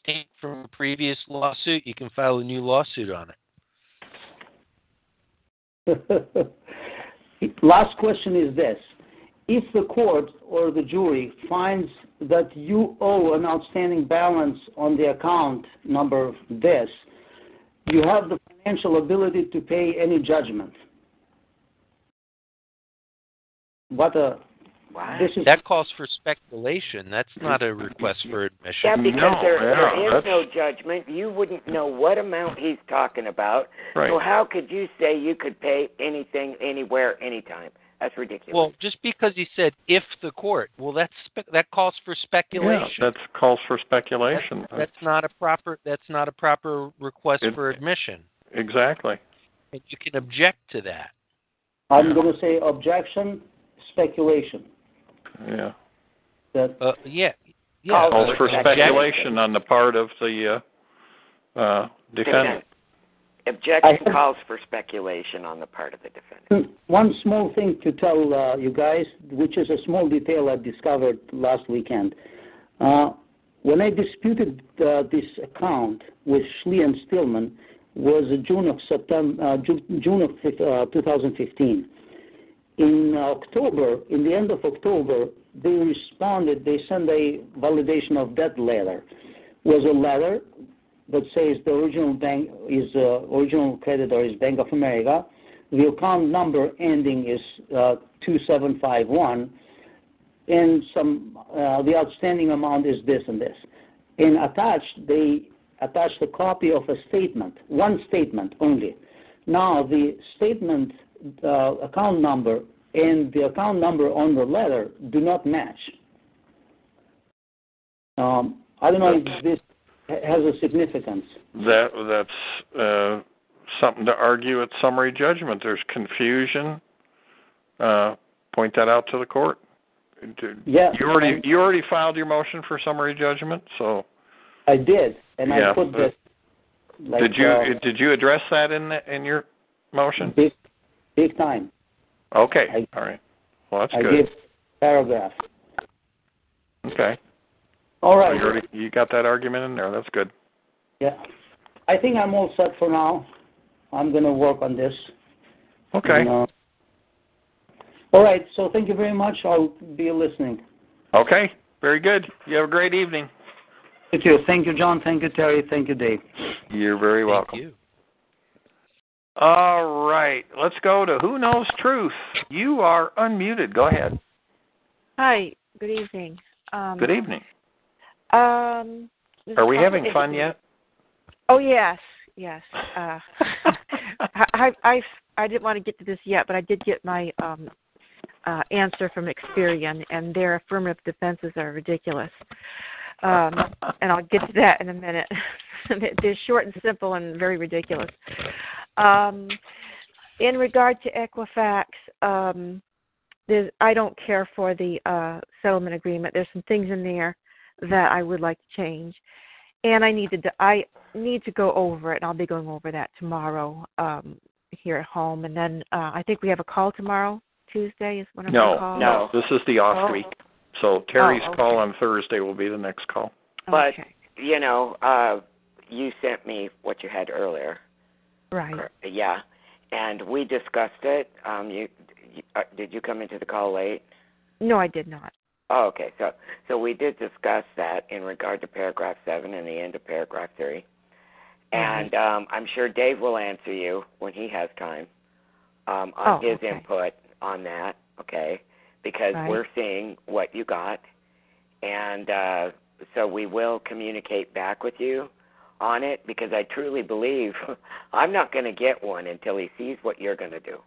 distinct from a previous lawsuit, you can file a new lawsuit on it. [laughs]
Last question is this. If the court or the jury finds that you owe an outstanding balance on the account number this, you have the financial ability to pay any judgment. What a
What?
this is
That calls for speculation. That's not a request for admission.
yeah, because
No,
there,
yeah,
there is
that's-
no judgment. You wouldn't know what amount he's talking about.
Right.
So how could you say you could pay anything, anywhere, anytime? That's ridiculous.
Well, just because he said if the court, well, that's spe- that calls for speculation.
Yeah,
speculation.
that calls for speculation.
That's, that's not a proper. That's not a proper request
It-
for admission,
exactly.
and you can object to that.
I'm
Yeah.
going to say objection, speculation.
Yeah.
That
Uh, yeah, yeah.
Calls
Calls for
objection.
speculation on the part of the uh, uh, defendant.
Objection
I-
calls for speculation on the part of the defendant.
One small thing to tell uh, you guys, which is a small detail I discovered last weekend. Uh, when I disputed uh, this account with Schlee and Stillman, was June of September, uh, June, June of uh, 2015. In October, in the end of October, they responded. They sent a validation of that letter. Was a letter that says the original bank is uh, original creditor is Bank of America. The account number ending is uh, 2751, and some uh, the outstanding amount is this and this. And attached, they attached a copy of a statement, one statement only. Now the statement account number and the account number on the letter do not match. Um, I don't know if this has a significance.
That that's uh, something to argue at summary judgment. There's confusion. Uh, point that out to the court.
Yeah.
You already you already filed your motion for summary judgment, so.
I did, and
yeah,
I put this. Like,
did you
uh,
did you address that in the, in your motion?
big, big time?
Okay.
I-
All right. Well, that's
I
good.
give paragraph.
Okay.
All right.
So
right.
You, already, you got that argument in there. That's good.
Yeah. I think I'm all set for now. I'm going to work on this.
Okay.
And, uh, all right. So thank you very much. I'll be listening.
Okay. Very good. You have a great evening.
Thank you. Thank you, John. Thank you, Terry. Thank you, Dave.
You're very
Thank
welcome. All right. Let's go to Who Knows Truth. You are unmuted. Go ahead.
Hi, good evening. Um,
Good evening.
Um,
Are we having fun yet?
Oh yes, yes. Uh, I, [laughs] I I I didn't want to get to this yet, but I did get my um, uh, answer from Experian, and their affirmative defenses are ridiculous. Um, [laughs] and I'll get to that in a minute. [laughs] They're short and simple and very ridiculous. Um, in regard to Equifax, um, there's, I don't care for the uh, settlement agreement. There's some things in there that I would like to change, and I need to I need to go over it, and I'll be going over that tomorrow um, here at home. And then uh, I think we have a call tomorrow. Tuesday is one of
No,
the calls.
no.
No, this is the off
Oh.
week. So Terry's
Oh, okay.
call on Thursday will be the next call.
But
Okay.
you know, uh, you sent me what you had earlier.
Right.
Yeah, and we discussed it. Um, you, you uh, did you come into the call late?
No, I did not.
Oh, okay. So so we did discuss that in regard to paragraph seven and the end of paragraph three. And um, I'm sure Dave will answer you when he has time um, on
Oh,
his
okay.
input on that, okay? Because
Right.
we're seeing what you got. And uh, so we will communicate back with you on it because I truly believe [laughs] I'm not going to get one until he sees what you're going to do.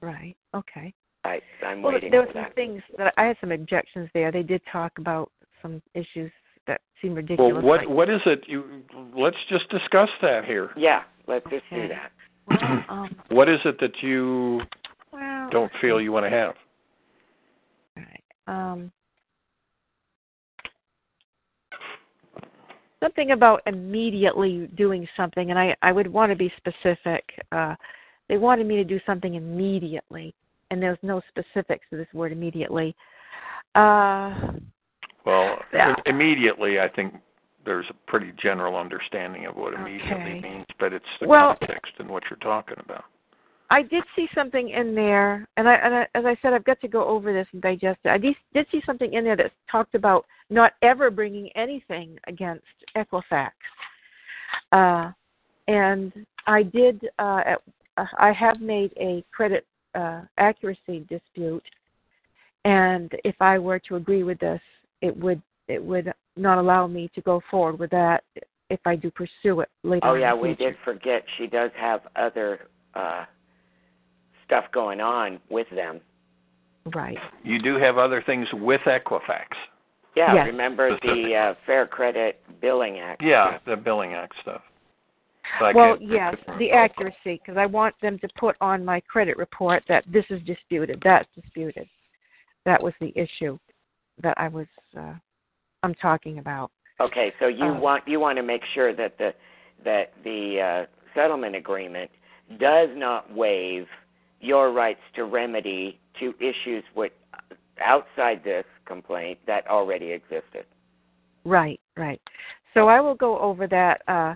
Right. Okay.
I, I'm
Well,
waiting
there were some
that.
things that I had some objections there. They did talk about some issues that seem ridiculous.
Well, what
like,
what is it? You let's just discuss that here.
Yeah, let's just do that.
well, um,
What is it that you
well,
don't feel you want to have?
Um, something about immediately doing something, and I, I would want to be specific. Uh, they wanted me to do something immediately, and there's no specifics to this word immediately. Uh,
Well,
Yeah.
immediately, I think there's a pretty general understanding of what immediately
Okay.
means, but it's the
Well-
context and what you're talking about.
I did see something in there, and I, and I, as I said, I've got to go over this and digest it. I did, did see something in there that talked about not ever bringing anything against Equifax, uh, and I did. Uh, at, uh, I have made a credit uh, accuracy dispute, and if I were to agree with this, it would it would not allow me to go forward with that if I do pursue it later.
Oh yeah, we did forget she does have other uh stuff going on with them.
Right.
You do have other things with Equifax.
Yeah,
Yes.
remember the uh, Fair Credit Billing Act?
Yeah, the Billing Act stuff. Like
well,
it-
yes, the accuracy, because I want them to put on my credit report that this is disputed, that's disputed. That was the issue that I was, uh, I'm talking about.
Okay, so you
Uh,
want you want to make sure that the that the uh, settlement agreement does not waive your rights to remedy to issues with outside this complaint that already existed.
Right, right. So I will go over that. Uh,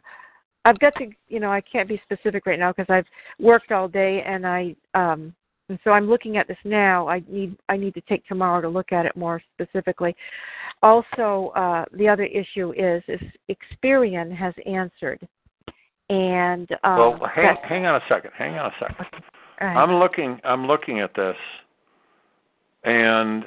I've got to, you know, I can't be specific right now because I've worked all day and I, um, and so I'm looking at this now. I need, I need to take tomorrow to look at it more specifically. Also, uh, the other issue is, is Experian has answered, and um,
well, hang, hang on a second. Hang on a second.
Right.
I'm looking. I'm looking at this, and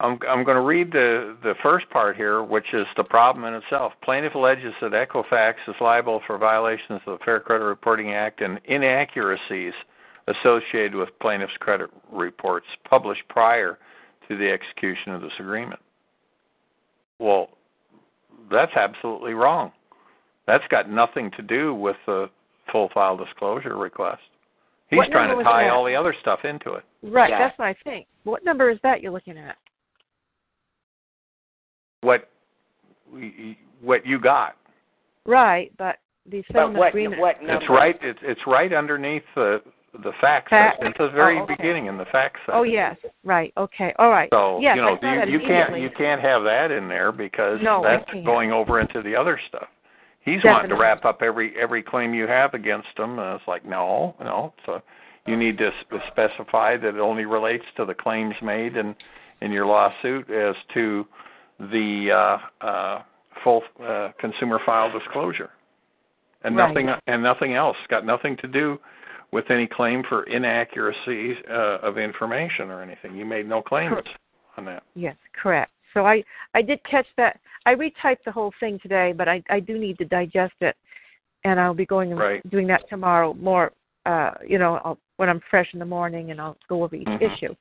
I'm I'm going to read the the first part here, which is the problem in itself. Plaintiff alleges that Equifax is liable for violations of the Fair Credit Reporting Act and inaccuracies associated with plaintiff's credit reports published prior to the execution of this agreement. Well, that's absolutely wrong. That's got nothing to do with the full file disclosure request. He's
What
trying to tie all the other stuff into it.
right,
Yeah.
that's what I think. What number is that you're looking at?
What what you got?
Right, but the
But
settlement
what
agreement.
what number?
It's right. It's it's right underneath the the fact.
Fact-
It's the very
oh, okay.
beginning in the fact oh, section.
Oh yes, right. Okay, all right.
So
yes,
you know you, you can't you can't have that in there because
No,
that's going over into the other stuff. He's wanting to wrap up every every claim you have against him, and it's like no, no. So you need to sp- specify that it only relates to the claims made in in your lawsuit as to the uh, uh, full uh, consumer file disclosure, and
Right.
nothing and nothing else. Got nothing to do with any claim for inaccuracy uh, of information or anything. You made no claims
Correct.
on that.
Yes, correct. So I I did catch that. I retyped the whole thing today, but I I do need to digest it, and I'll be going and
Right.
doing that tomorrow. More, uh, you know, I'll, when I'm fresh in the morning, and I'll go over each
Mhm.
issue.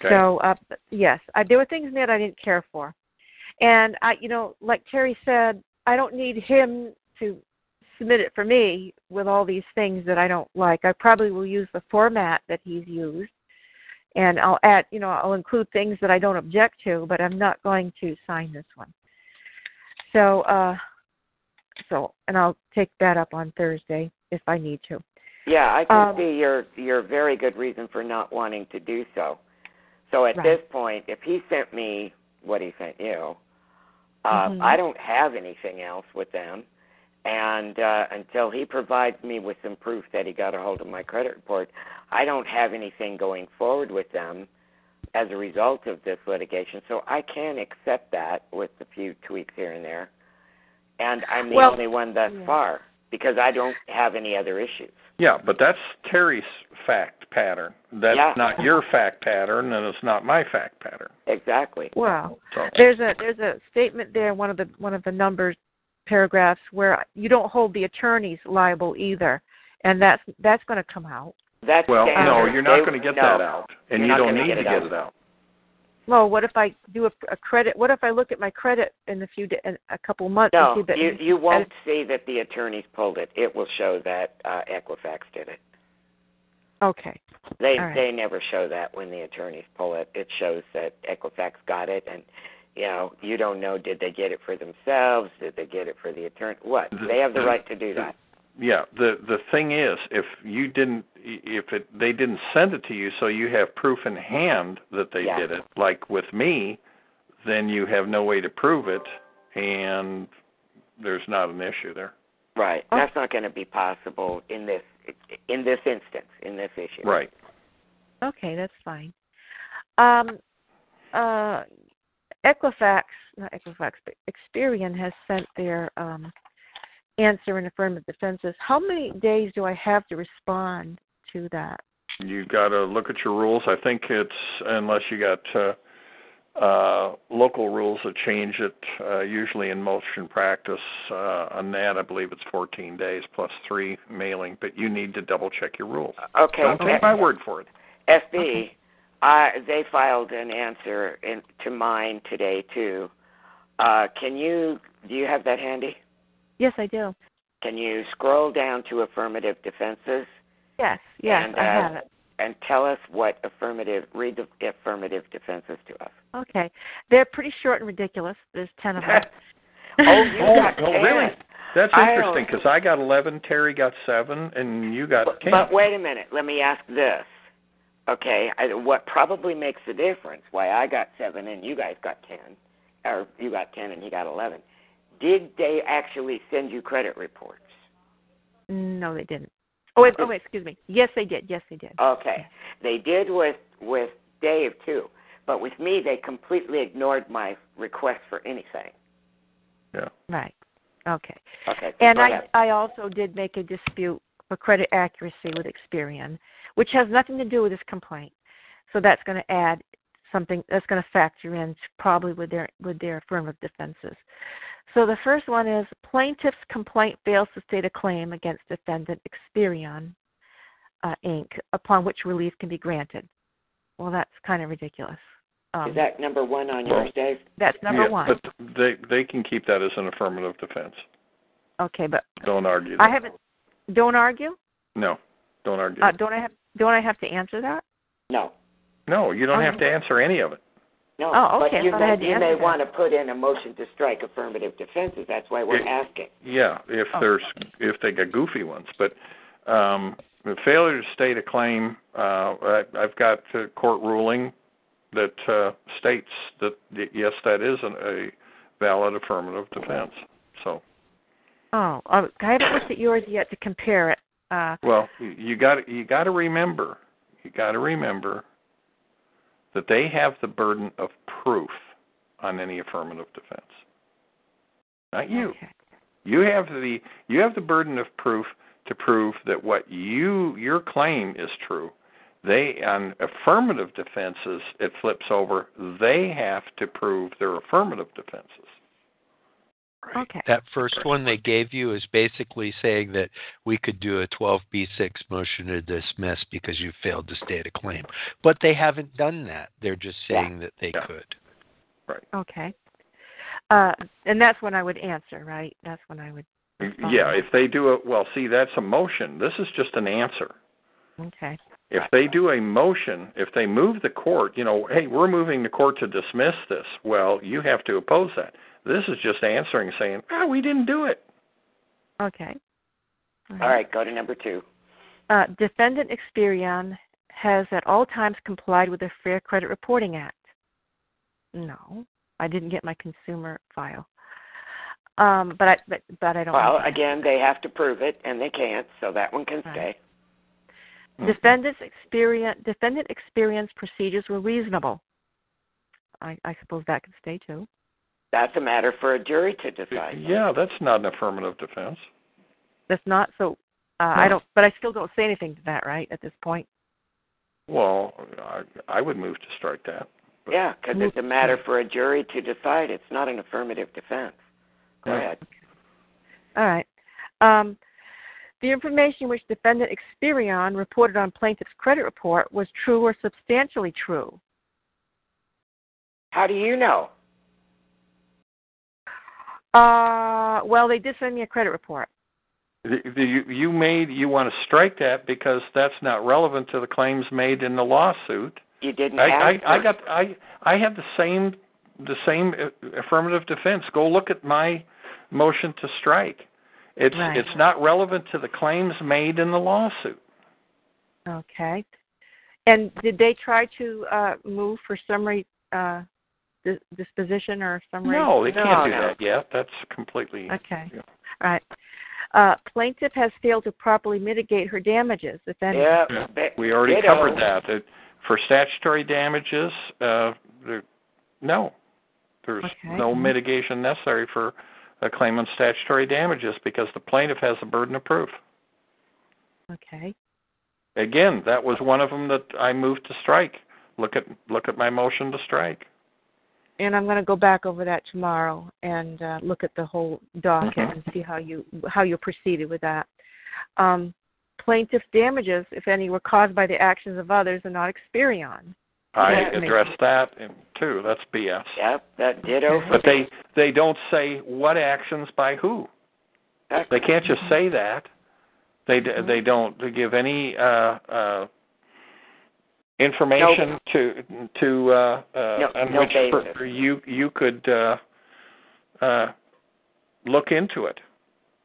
Okay.
So uh, yes, I, there were things in there that I didn't care for, and I, you know, like Terry said, I don't need him to submit it for me with all these things that I don't like. I probably will use the format that he's used, and I'll add, you know, I'll include things that I don't object to, but I'm not going to sign this one. So, uh, so, and I'll take that up on Thursday if I need to.
Yeah, I can
Um,
see your your very good reason for not wanting to do so. So at
Right.
this point, if he sent me what he sent you, uh,
Mhm.
I don't have anything else with them, and uh, until he provides me with some proof that he got a hold of my credit report, I don't have anything going forward with them as a result of this litigation. So I can accept that with a few tweaks here and there, and I'm the
Well,
only one thus
yeah.
far because I don't have any other issues.
Yeah, but that's Terry's fact pattern. That's
Yeah.
not your fact pattern, and it's not my fact pattern.
Exactly.
Wow.
So
There's a there's a statement there, one of the one of the numbers paragraphs where you don't hold the attorneys liable either, and that's that's going to come out.
That's
well, no, you're not
They-
going to get
no.
that out, and
You're
you don't need
get
to
it
get it out.
Well, what if I do a, a credit? What if I look at my credit in a few da- in a couple months
No,
and see that
you you won't see that the attorneys pulled it. It will show that uh, Equifax did it.
Okay.
They
All right.
they never show that when the attorneys pull it. It shows that Equifax got it, and you know you don't know did they get it for themselves? Did they get it for the attorney? What?
The-
They have the
the-
right to do
the-
that.
Yeah, the the thing is, if you didn't, if it they didn't send it to you, so you have proof in hand that they
Yeah.
did it, like with me, then you have no way to prove it, and there's not an issue there.
Right.
Oh.
That's not going to be possible in this in this instance in this issue.
Right.
Okay, that's fine. Um, uh, Equifax, not Equifax, but Experian has sent their um, answer in affirmative defenses. How many days do I have to respond to that?
You've got to look at your rules. I think it's unless you got uh, uh, local rules that change it. Uh, usually in motion practice, uh, on that I believe it's 14 days plus three mailing. But you need to double check your rules.
Okay.
Don't take my word for it.
FB, I they filed an answer in, to mine today too. Uh, can you do you have that handy?
Yes, I do.
Can you scroll down to affirmative defenses
Yes, yes,
And,
I
uh,
have it.
and tell us what affirmative read the affirmative defenses to us?
Okay, they're pretty short and ridiculous. There's ten of them. [laughs] [laughs]
oh, you
Oh,
got
oh,
10.
really? That's interesting because I got 11, Terry got seven, and you got
But,
10.
but wait a minute. Let me ask this. Okay, I, what probably makes the difference why I got seven and you guys got ten, or you got ten and he got eleven? did they actually send you credit reports?
No, they didn't. Oh wait, oh wait, excuse me. Yes, they did. Yes, they did.
Okay, they did with with Dave too, but with me they completely ignored my request for anything.
Yeah.
Right. Okay.
Okay.
And I
ahead.
I also did make a dispute for credit accuracy with Experian, which has nothing to do with this complaint. So that's going to add something that's going to factor in probably with their with their affirmative defenses. So the first one is plaintiff's complaint fails to state a claim against defendant Experian uh, Inc. upon which relief can be granted. Well, that's kind of ridiculous. Um,
Is that number one on
Well,
yours, Dave?
that's number
yeah,
one.
But they they can keep that as an affirmative defense.
okay, but
Don't argue. That.
I haven't. Don't argue.
No, don't argue.
Uh, don't I have? Don't I have to answer that?
No.
no, you don't
Oh.
have to answer any of it.
No.
Oh, okay,
But you
I thought I
may, you may want to put in a motion to strike affirmative defenses. That's why we're
It-
asking.
Yeah, if
Oh.
there's if they got goofy ones, but um, the failure to state a claim, uh, I, I've got a court ruling that uh, states that y- yes, that is an, a valid affirmative defense. So,
Oh, uh, I haven't looked at yours yet to compare it. Uh,
well, you- got you got to remember, you got to remember that they have the burden of proof on any affirmative defense, not you.
Okay.
You have the you have the burden of proof to prove that what you your claim is true. They on affirmative defenses it flips over. They have to prove their affirmative defenses.
Okay.
That first one they gave you is basically saying that we could do a 12b6 motion to dismiss because you failed to state a claim. But they haven't done that. They're just saying that they
Yeah.
could. Right.
Okay. Uh, and that's when I would answer, right? That's when I would. respond.
Yeah, if they do it well, see that's a motion. This is just an answer.
Okay.
If they do a motion, if they move the court, you know, hey, we're moving the court to dismiss this. Well, you have to oppose that. This is just answering saying, "Ah, we didn't do it."
Okay.
All right, go to number two.
Uh, defendant Experian has at all times complied with the Fair Credit Reporting Act. No, I didn't get my consumer file. Um, but I but but I don't.
Well,
have
again, they have to prove it, and they can't, so that one can
Right.
stay.
Defendant's experience, defendant Experian's procedures were reasonable. I, I suppose that could stay too.
That's a matter for a jury to decide.
Yeah, that's not an affirmative defense.
That's not so. Uh,
No.
I don't, but I still don't say anything to that, right? At this point.
Well, I, I would move to strike that.
Yeah, because it's a matter for a jury to decide. It's not an affirmative defense. Go
Yeah.
ahead.
All right. Um, the information which defendant Experian reported on plaintiff's credit report was true or substantially true.
How do you know?
Uh, well, they did send me a credit report.
The, the, you, you made you want to strike that because that's not relevant to the claims made in the lawsuit.
You didn't
I,
ask.
I, I got I I have the same the same affirmative defense. Go look at my motion to strike. It's
Right.
it's not relevant to the claims made in the lawsuit.
Okay. And did they try to uh, move for summary uh, dis- disposition or summary?
No, they can't do
no.
that yet. That's completely
Okay.
Yeah.
All right. Uh, plaintiff has failed to properly mitigate her damages, if any.
Yeah,
Yeah. We already
ditto.
covered that. That for statutory damages, uh, there, no, there's
Okay.
no mitigation necessary for a claim on statutory damages because the plaintiff has the burden of proof.
Okay.
Again, that was one of them that I moved to strike. Look at look at my motion to strike.
And I'm going to go back over that tomorrow and uh, look at the whole docket
Mhm.
and see how you how you proceeded with that. Um, plaintiff's damages, if any, were caused by the actions of others and not Experian.
I
Yeah.
addressed that in, too. That's BS.
Yep, that ditto.
Okay.
But they they don't say what actions by who. They can't just say that. They d
Mhm.
they don't give any uh, uh, information to to uh, uh,
No-
on
no
which per- you you could uh, uh, look into it.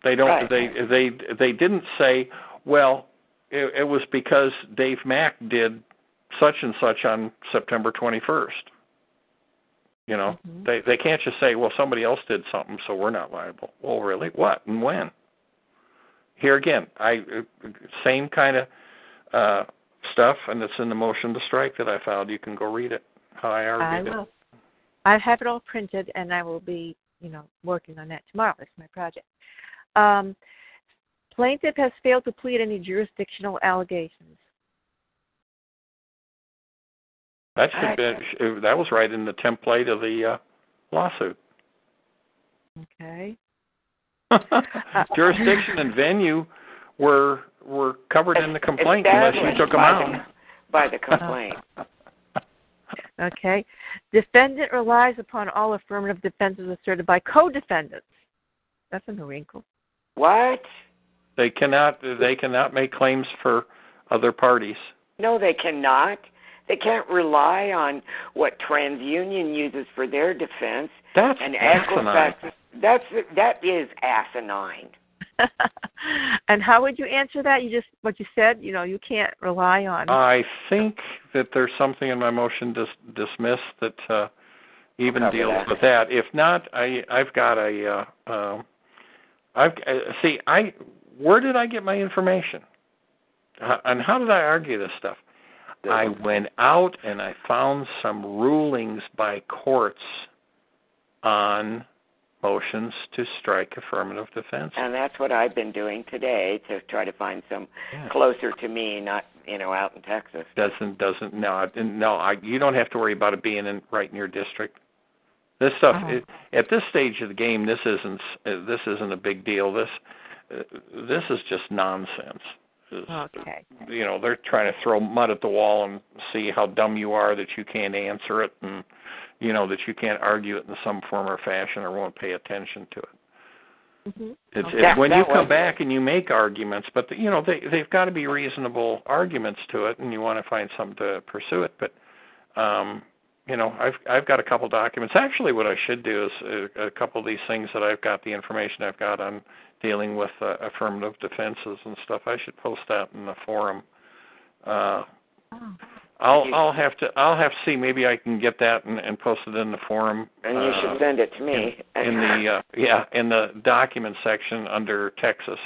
They don't.
Right.
They they they didn't say. Well, it, it was because Dave Mack did such and such on September 21st. You know,
Mhm.
they they can't just say, "Well, somebody else did something, so we're not liable." Well, really, what and when? Here again, I uh, same kind of uh stuff, and it's in the motion to strike that I filed. You can go read it. How I argued I
will. I have it all printed, and I will be, you know, working on that tomorrow. That's my project. Um, plaintiff has failed to plead any jurisdictional allegations.
it. That should be that was right in the template of the uh lawsuit.
Okay. [laughs] [laughs]
Jurisdiction and venue were were covered in the complaint unless you took them
by
out.
the- by the complaint. [laughs]
Okay. Defendant relies upon all affirmative defenses asserted by co-defendants. That's a new wrinkle.
What?
They cannot they cannot make claims for other parties.
No, they cannot. They can't rely on what TransUnion uses for their defense
That's
and
asinine.
Equifax. That's that is asinine. [laughs]
and how would you answer that? You just what you said. You know, you can't rely on.
I think that there's something in my motion dis- dismiss that uh, even
Cover
deals
that.
with that. If not, I I've got a uh, um, I've uh, see I where did I get my information? Uh, and how did I argue this stuff? I went out and I found some rulings by courts on motions to strike affirmative defense.
And that's what I've been doing today to try to find some
Yeah.
closer to me, not you know out in Texas.
doesn't doesn't no I- no I you don't have to worry about it being in right in your district. This stuff
Oh.
it, at this stage of the game this isn't uh, this isn't a big deal. This uh, this is just nonsense.
Okay.
You know they're trying to throw mud at the wall and see how dumb you are that you can't answer it and you know that you can't argue it in some form or fashion or won't pay attention to it.
hmm
It's,
Okay.
it's when
That
you come back and you make arguments, but the, you know they they've got to be reasonable arguments to it, and you want to find something to pursue it. But um, you know, I've I've got a couple documents. Actually, what I should do is a, a couple of these things that I've got the information I've got on dealing with uh, affirmative defenses and stuff. I should post that in the forum. Uh,
Oh.
I'll
You-
I'll have to I'll have to see maybe I can get that and, and post it in the forum.
And you
uh,
should send it to me.
in the uh, yeah in the document section under Texas.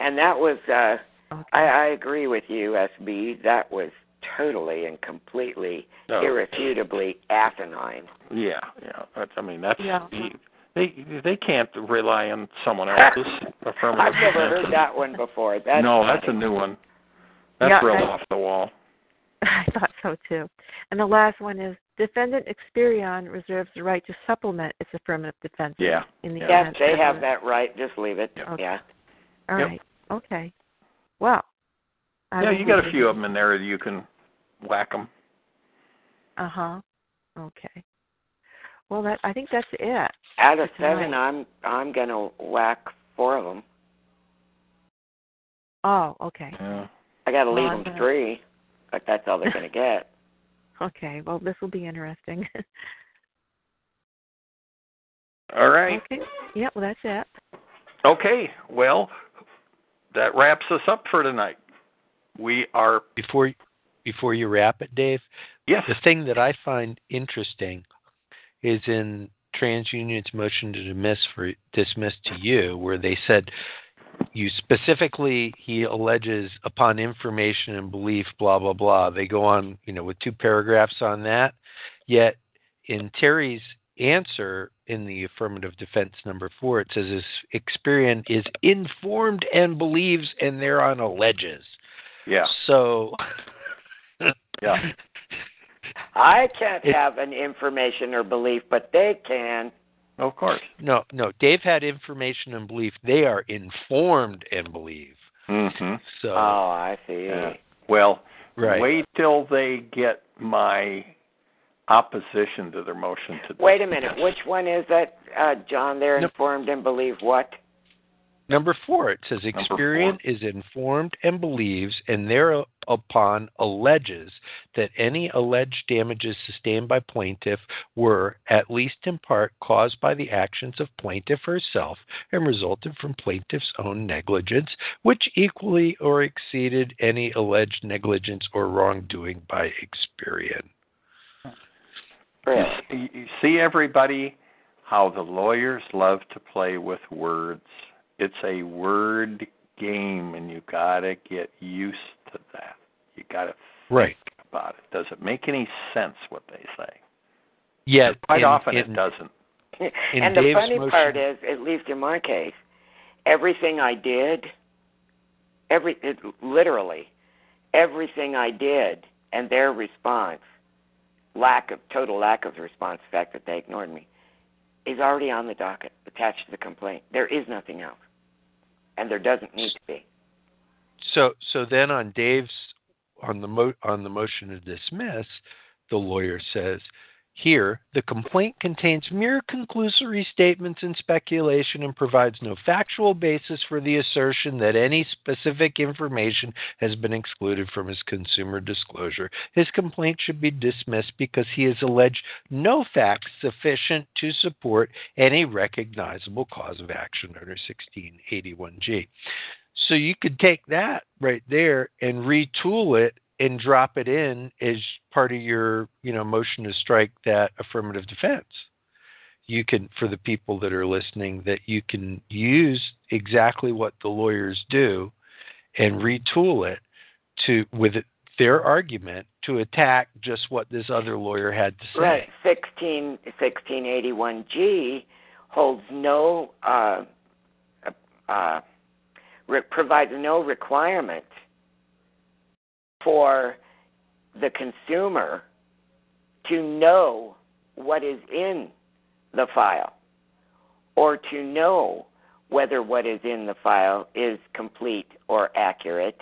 and that was uh
Okay.
I, I agree with you, SB. That was totally and completely,
No.
irrefutably asinine.
Yeah, yeah. I mean that's
Yeah.
they they can't rely on someone [laughs] else's affirmative.
I've never heard that one before. That's
no, that's a new one. That's
Yeah,
real
I-
off the wall.
I thought so too. And the last one is defendant Experian reserves the right to supplement its affirmative defense
Yeah.
in the
Yeah.
Yes,
event
they have that right. Just leave it.
Yeah.
Okay.
Yeah.
All
Yep.
right. Okay. Well. I
yeah, you got a few of them in there. You can whack them.
Uh huh. Okay. Well, that I think that's it.
Out of seven, I'm I'm gonna whack four of them.
Oh, okay.
Yeah.
I got to
Well,
leave
I'm
them
gonna-
three, but that's all they're gonna [laughs] get.
Okay. Well, this will be interesting. [laughs]
All right.
okay. Yeah. Well, that's it.
Okay. Well, that wraps us up for tonight. We are
Before before you wrap it, Dave,
yes.
the thing that I find interesting is in TransUnion's motion to dismiss for dismiss to you, where they said you specifically he alleges upon information and belief, blah blah blah. They go on, you know, with two paragraphs on that. Yet in Terry's answer in the affirmative defense number four, it says his Experian is informed and believes, and thereon alleges.
Yeah.
So [laughs]
Yeah. [laughs]
I can't
It-
have an information or belief, but they can.
Of course.
No, no. Dave had information and belief. They are informed and believe.
Mhm.
So
Oh, I see.
Yeah. Well,
right.
wait till they get my opposition to their motion to
Wait a minute. Which one is that, uh, John? They're
Nope.
informed and believe what?
Number four, it says Experian is informed and believes, and thereupon alleges that any alleged damages sustained by plaintiff were, at least in part, caused by the actions of plaintiff herself and resulted from plaintiff's own negligence, which equally or exceeded any alleged negligence or wrongdoing by Experian.
You see, everybody, how the lawyers love to play with words. It's a word game, and you gotta get used to that. You gotta think
Right.
about it. Does it make any sense what they say?
Yeah.
Quite
in-
often
in-
it doesn't.
In
and the
Dave's
funny
motion-
part is, at least in my case, everything I did, every it, literally, everything I did, and their response, lack of total lack of response, the fact that they ignored me, is already on the docket, attached to the complaint. There is nothing else, and there doesn't need to be.
So so then on Dave's on the mo- on the motion to dismiss, the lawyer says, here the complaint contains mere conclusory statements and speculation and provides no factual basis for the assertion that any specific information has been excluded from his consumer disclosure. His complaint should be dismissed because he has alleged no facts sufficient to support any recognizable cause of action under 1681G. So you could take that right there and retool it and drop it in as part of your, you know, motion to strike that affirmative defense. You can, for the people that are listening, that you can use exactly what the lawyers do and retool it to with it, their argument to attack just what this other lawyer had to say.
Right. 16, 1681G holds no, uh, uh, re- provides no requirement for the consumer to know what is in the file or to know whether what is in the file is complete or accurate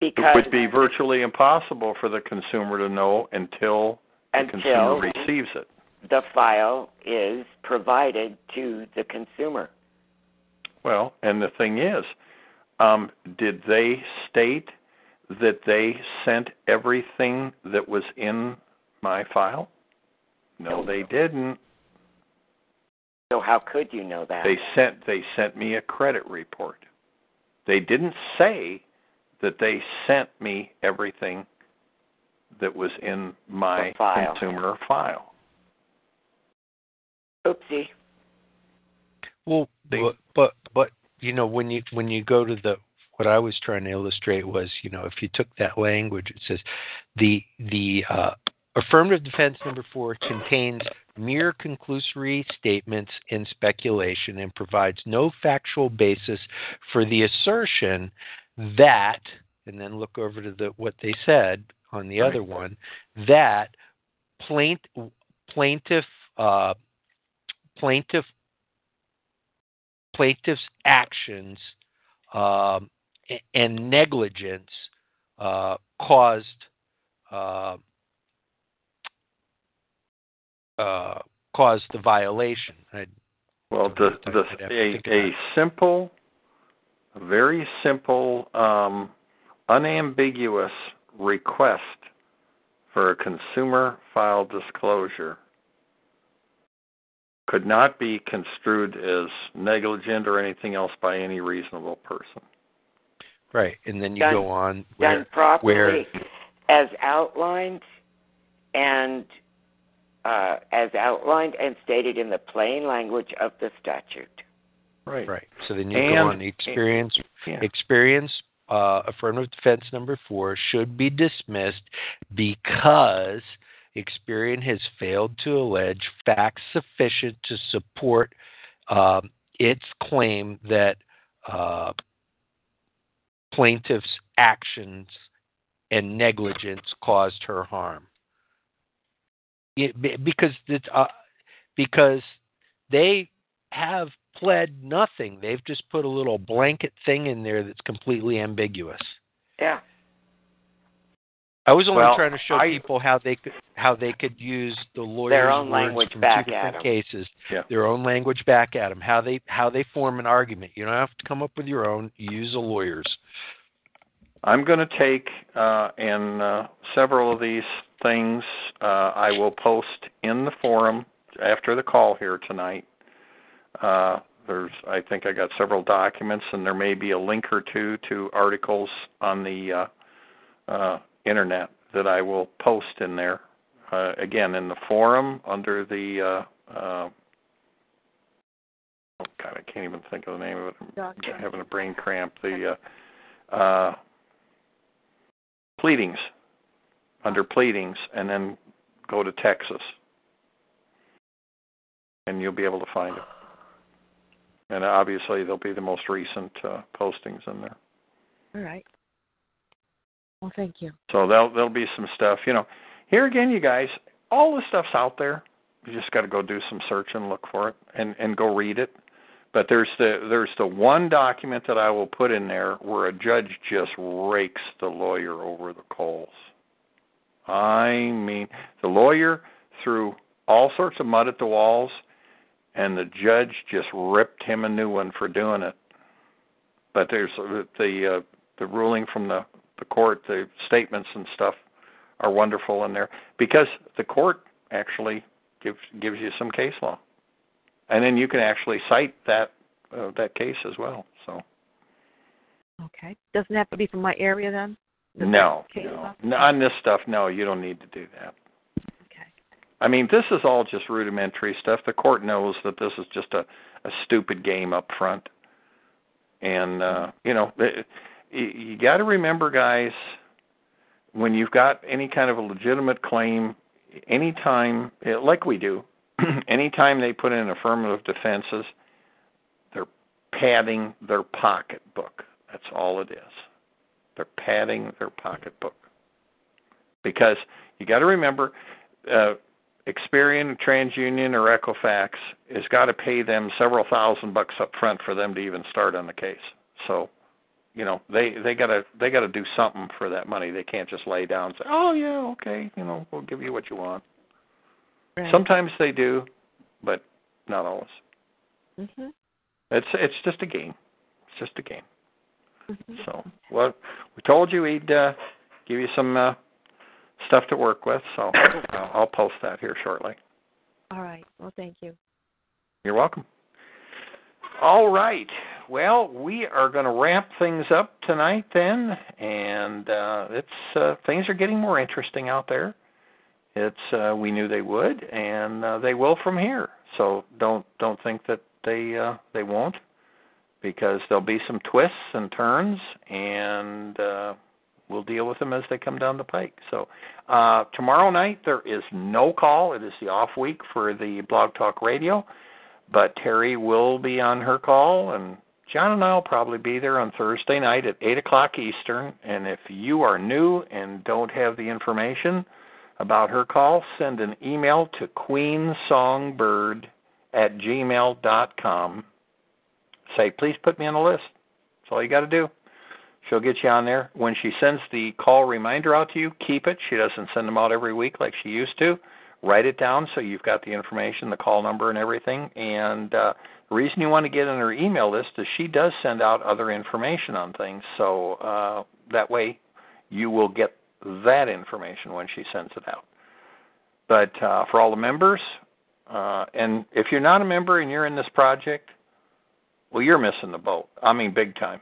because
It would be virtually impossible for the consumer to know until the consumer receives it.
the file is provided to the consumer.
Well, and the thing is, um, did they state that they sent everything that was in my file? No, they didn't.
So how could you know that?
They sent they sent me a credit report. They didn't say that they sent me everything that was in my
file.
consumer file.
Oopsie.
Well,
They-
but, but but you know when you when you go to the what I was trying to illustrate was you know if you took that language it says the the uh, affirmative defense number four contains mere conclusory statements and speculation and provides no factual basis for the assertion that and then look over to the what they said on the other one that plaint, plaintiff uh, plaintiff plaintiff's actions um, and negligence uh, caused uh, uh, caused the violation. I,
Well, the the a a simple, very simple, um, unambiguous request for a consumer file disclosure could not be construed as negligent or anything else by any reasonable person.
Right, and then you
Done-
go on
Done
where
properly as outlined and uh, as outlined and stated in the plain language of the statute.
Right.
right. So then you
And-
go on the Experian's
Yeah.
Experian's uh, affirmative defense number four should be dismissed because Experian has failed to allege facts sufficient to support um, its claim that uh, plaintiff's actions and negligence caused her harm. It, because it's uh, because they have pled nothing. They've just put a little blanket thing in there that's completely ambiguous.
Yeah.
I was only
Well,
trying to show
I-
people how they could how they could use the lawyer's
Their own language
from
back
two
at
different
'em.
cases,
Yeah.
their own language back at them, how they how they form an argument. You don't have to come up with your own. You use a lawyer's.
I'm going to take uh, and uh, several of these things uh, I will post in the forum after the call here tonight. Uh, there's, I think I got several documents, and there may be a link or two to articles on the uh, uh, internet that I will post in there uh, again in the forum under the uh, uh, oh god I can't even think of the name of it. I'm having a brain cramp. The uh, uh, pleadings under pleadings, and then go to Texas, and you'll be able to find it. And obviously, there'll be the most recent uh, postings in there.
All right. Well, thank you.
So there'll there'll be some stuff. You know, here again, you guys, all this stuff's out there. You just got to go do some search and look for it, and and go read it. But there's the there's the one document that I will put in there where a judge just rakes the lawyer over the coals. I mean, the lawyer threw all sorts of mud at the walls, and the judge just ripped him a new one for doing it. But there's uh, the uh, the ruling from the the court, the statements and stuff are wonderful in there because the court actually gives gives you some case law, and then you can actually cite that uh, that case as well. So
Okay. Doesn't have to be from my area then? Does
no, no, no, on this stuff, no, you don't need to do that.
Okay.
I mean, this is all just rudimentary stuff. The court knows that this is just a a stupid game up front, and uh, you know, it, you, got to remember, guys, when you've got any kind of a legitimate claim, anytime, eh, like we do, [clears throat] anytime they put in affirmative defenses, they're padding their pocketbook. That's all it is. They're padding their pocketbook because you got to remember. Uh, Experian, TransUnion, or Equifax has got to pay them several thousand bucks up front for them to even start on the case. So, you know, they they gotta they gotta do something for that money. They can't just lay down and say, "Oh yeah, okay, you know, we'll give you what you want."
Right.
Sometimes they do, but not always.
Mhm.
It's it's just a game. It's just a game.
Mhm.
So, well, we told you we'd uh, give you some uh, stuff to work with. So [coughs] uh, I'll post that here shortly.
All right. Well, thank you.
You're welcome. All right. Well, we are going to wrap things up tonight then, and uh, it's uh, things are getting more interesting out there. It's uh, we knew they would, and uh, they will from here. So don't don't think that they uh, they won't, because there'll be some twists and turns, and uh, we'll deal with them as they come down the pike. So uh, tomorrow night there is no call. It is the off week for the Blog Talk Radio, but Terry will be on her call, and John and I will probably be there on Thursday night at eight o'clock Eastern. And if you are new and don't have the information about her call, send an email to queensongbird at gmail dot com. Say, please put me on the list. That's all you got to do. She'll get you on there. When she sends the call reminder out to you, keep it. She doesn't send them out every week like she used to. Write it down so you've got the information, the call number, and everything. And uh, the reason you want to get on her email list is she does send out other information on things. So uh, that way you will get that information when she sends it out. But uh, for all the members, uh, and if you're not a member and you're in this project, well, you're missing the boat. I mean, big time.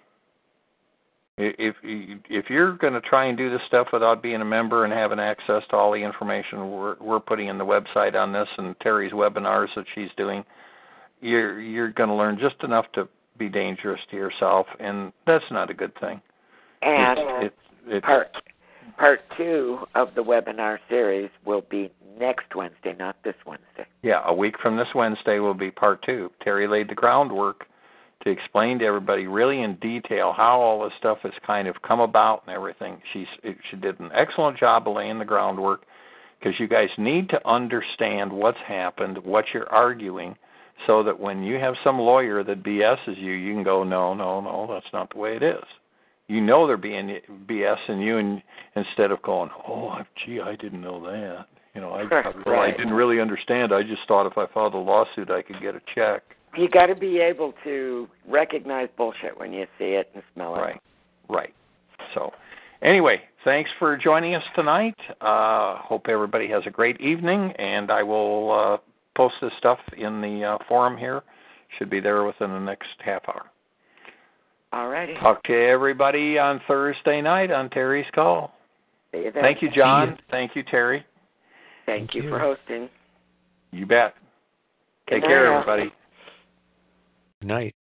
If if you're going to try and do this stuff without being a member and having access to all the information we're we're putting in the website on this and Terry's webinars that she's doing, you're you're going to learn just enough to be dangerous to yourself, and that's not a good thing.
And
It's, it's,
part part two of the webinar series will be next Wednesday, not this Wednesday.
Yeah, a week from this Wednesday will be part two. Terry laid the groundwork to explain to everybody really in detail how all this stuff has kind of come about and everything. She's she did an excellent job of laying the groundwork because you guys need to understand what's happened, what you're arguing, so that when you have some lawyer that BSs you, you can go, no, no, no, that's not the way it is. You know they're being BSing you, and instead of going, oh, gee, I didn't know that. You know, I,
Right.
well, I didn't really understand. I just thought if I filed a lawsuit, I could get a check.
You got to be able to recognize bullshit when you see it and smell it.
Right, right. So, anyway, thanks for joining us tonight. Uh, hope everybody has a great evening, and I will uh, post this stuff in the uh, forum here. Should be there within the next half hour.
All righty.
Talk to everybody on Thursday night on Terry's call.
See you then.
Thank you, John. Thank you, Terry.
Thank,
Thank
you,
you.
for hosting.
You bet.
Good
Take care,
night, all.
everybody.
Night.